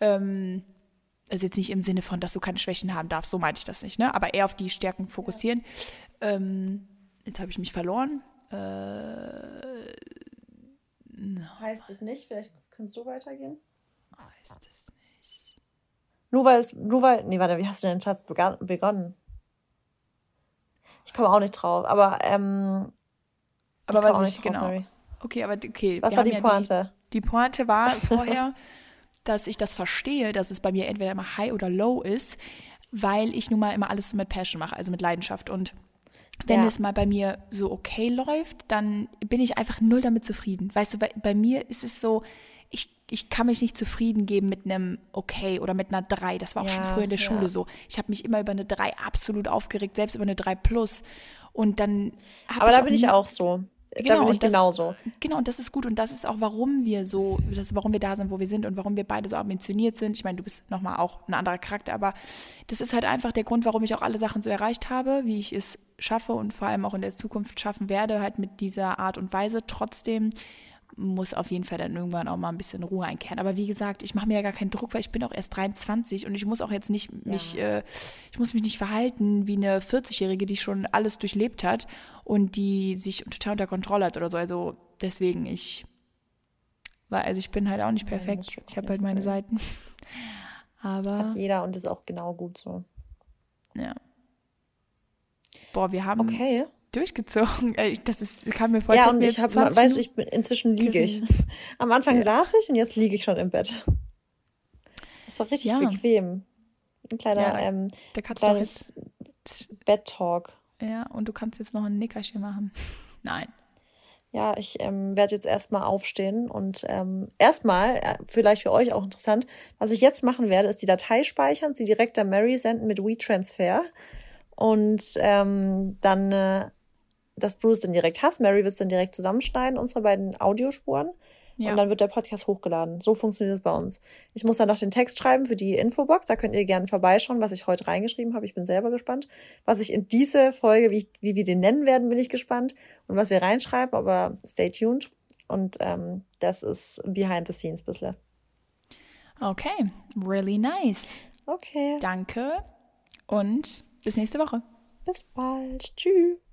[SPEAKER 2] Ähm, also jetzt nicht im Sinne von, dass du keine Schwächen haben darfst, so meinte ich das nicht, ne? Aber eher auf die Stärken fokussieren. Ähm, jetzt habe ich mich verloren. Äh,
[SPEAKER 1] no. Heißt es nicht? Vielleicht kannst du weitergehen? Heißt
[SPEAKER 2] es nicht.
[SPEAKER 1] Nur weil es, nur weil, nee, warte, wie hast du den Schatz begonnen? Ich komme auch nicht drauf, aber, ähm,
[SPEAKER 2] aber weiß ich, genau. Mary. Okay, aber okay.
[SPEAKER 1] Was war die Pointe? Ja
[SPEAKER 2] die, die Pointe war vorher, dass ich das verstehe, dass es bei mir entweder immer high oder low ist, weil ich nun mal immer alles mit Passion mache, also mit Leidenschaft. Und wenn ja. es mal bei mir so okay läuft, dann bin ich einfach null damit zufrieden. Weißt du, bei, bei mir ist es so, ich, ich kann mich nicht zufrieden geben mit einem Okay oder mit einer 3. Das war auch ja, schon früher in der ja. Schule so. Ich habe mich immer über eine 3 absolut aufgeregt, selbst über eine 3 plus. Und dann.
[SPEAKER 1] Aber da bin ich auch so. Genau, da bin ich
[SPEAKER 2] das,
[SPEAKER 1] genauso.
[SPEAKER 2] Genau, und das ist gut. Und das ist auch, warum wir so, das, warum wir da sind, wo wir sind und warum wir beide so ambitioniert sind. Ich meine, du bist nochmal auch ein anderer Charakter, aber das ist halt einfach der Grund, warum ich auch alle Sachen so erreicht habe, wie ich es schaffe und vor allem auch in der Zukunft schaffen werde, halt mit dieser Art und Weise. Trotzdem muss auf jeden Fall dann irgendwann auch mal ein bisschen Ruhe einkehren. Aber wie gesagt, ich mache mir ja gar keinen Druck, weil ich bin auch erst 23 und ich muss auch jetzt nicht ja. mich, äh, ich muss mich nicht verhalten wie eine 40-Jährige, die schon alles durchlebt hat und die sich total unter Kontrolle hat oder so. Also deswegen, ich, also ich bin halt auch nicht perfekt. Ich habe halt meine Seiten. Aber.
[SPEAKER 1] Hat jeder und ist auch genau gut so.
[SPEAKER 2] Ja. Boah, wir haben.
[SPEAKER 1] Okay
[SPEAKER 2] durchgezogen. Das ist, kam mir vor.
[SPEAKER 1] Ja, und ich habe, weißt du, ich bin, inzwischen liege ich. Am Anfang ja. saß ich und jetzt liege ich schon im Bett. Das war richtig ja. bequem. Ein kleiner, ja, da, ähm, da kleines Bett-Talk.
[SPEAKER 2] Ja, und du kannst jetzt noch ein Nickerchen machen. Nein.
[SPEAKER 1] Ja, ich ähm, werde jetzt erstmal aufstehen und ähm, erstmal, äh, vielleicht für euch auch interessant, was ich jetzt machen werde, ist die Datei speichern, sie direkt an Mary senden mit WeTransfer und ähm, dann äh, dass du es dann direkt hast. Mary wird es dann direkt zusammenschneiden, unsere beiden Audiospuren. Ja. Und dann wird der Podcast hochgeladen. So funktioniert es bei uns. Ich muss dann noch den Text schreiben für die Infobox. Da könnt ihr gerne vorbeischauen, was ich heute reingeschrieben habe. Ich bin selber gespannt. Was ich in diese Folge, wie, ich, wie wir den nennen werden, bin ich gespannt. Und was wir reinschreiben, aber stay tuned. Und ähm, das ist behind the scenes ein bisschen.
[SPEAKER 2] Okay, really nice.
[SPEAKER 1] Okay.
[SPEAKER 2] Danke und bis nächste Woche.
[SPEAKER 1] Bis bald. Tschüss.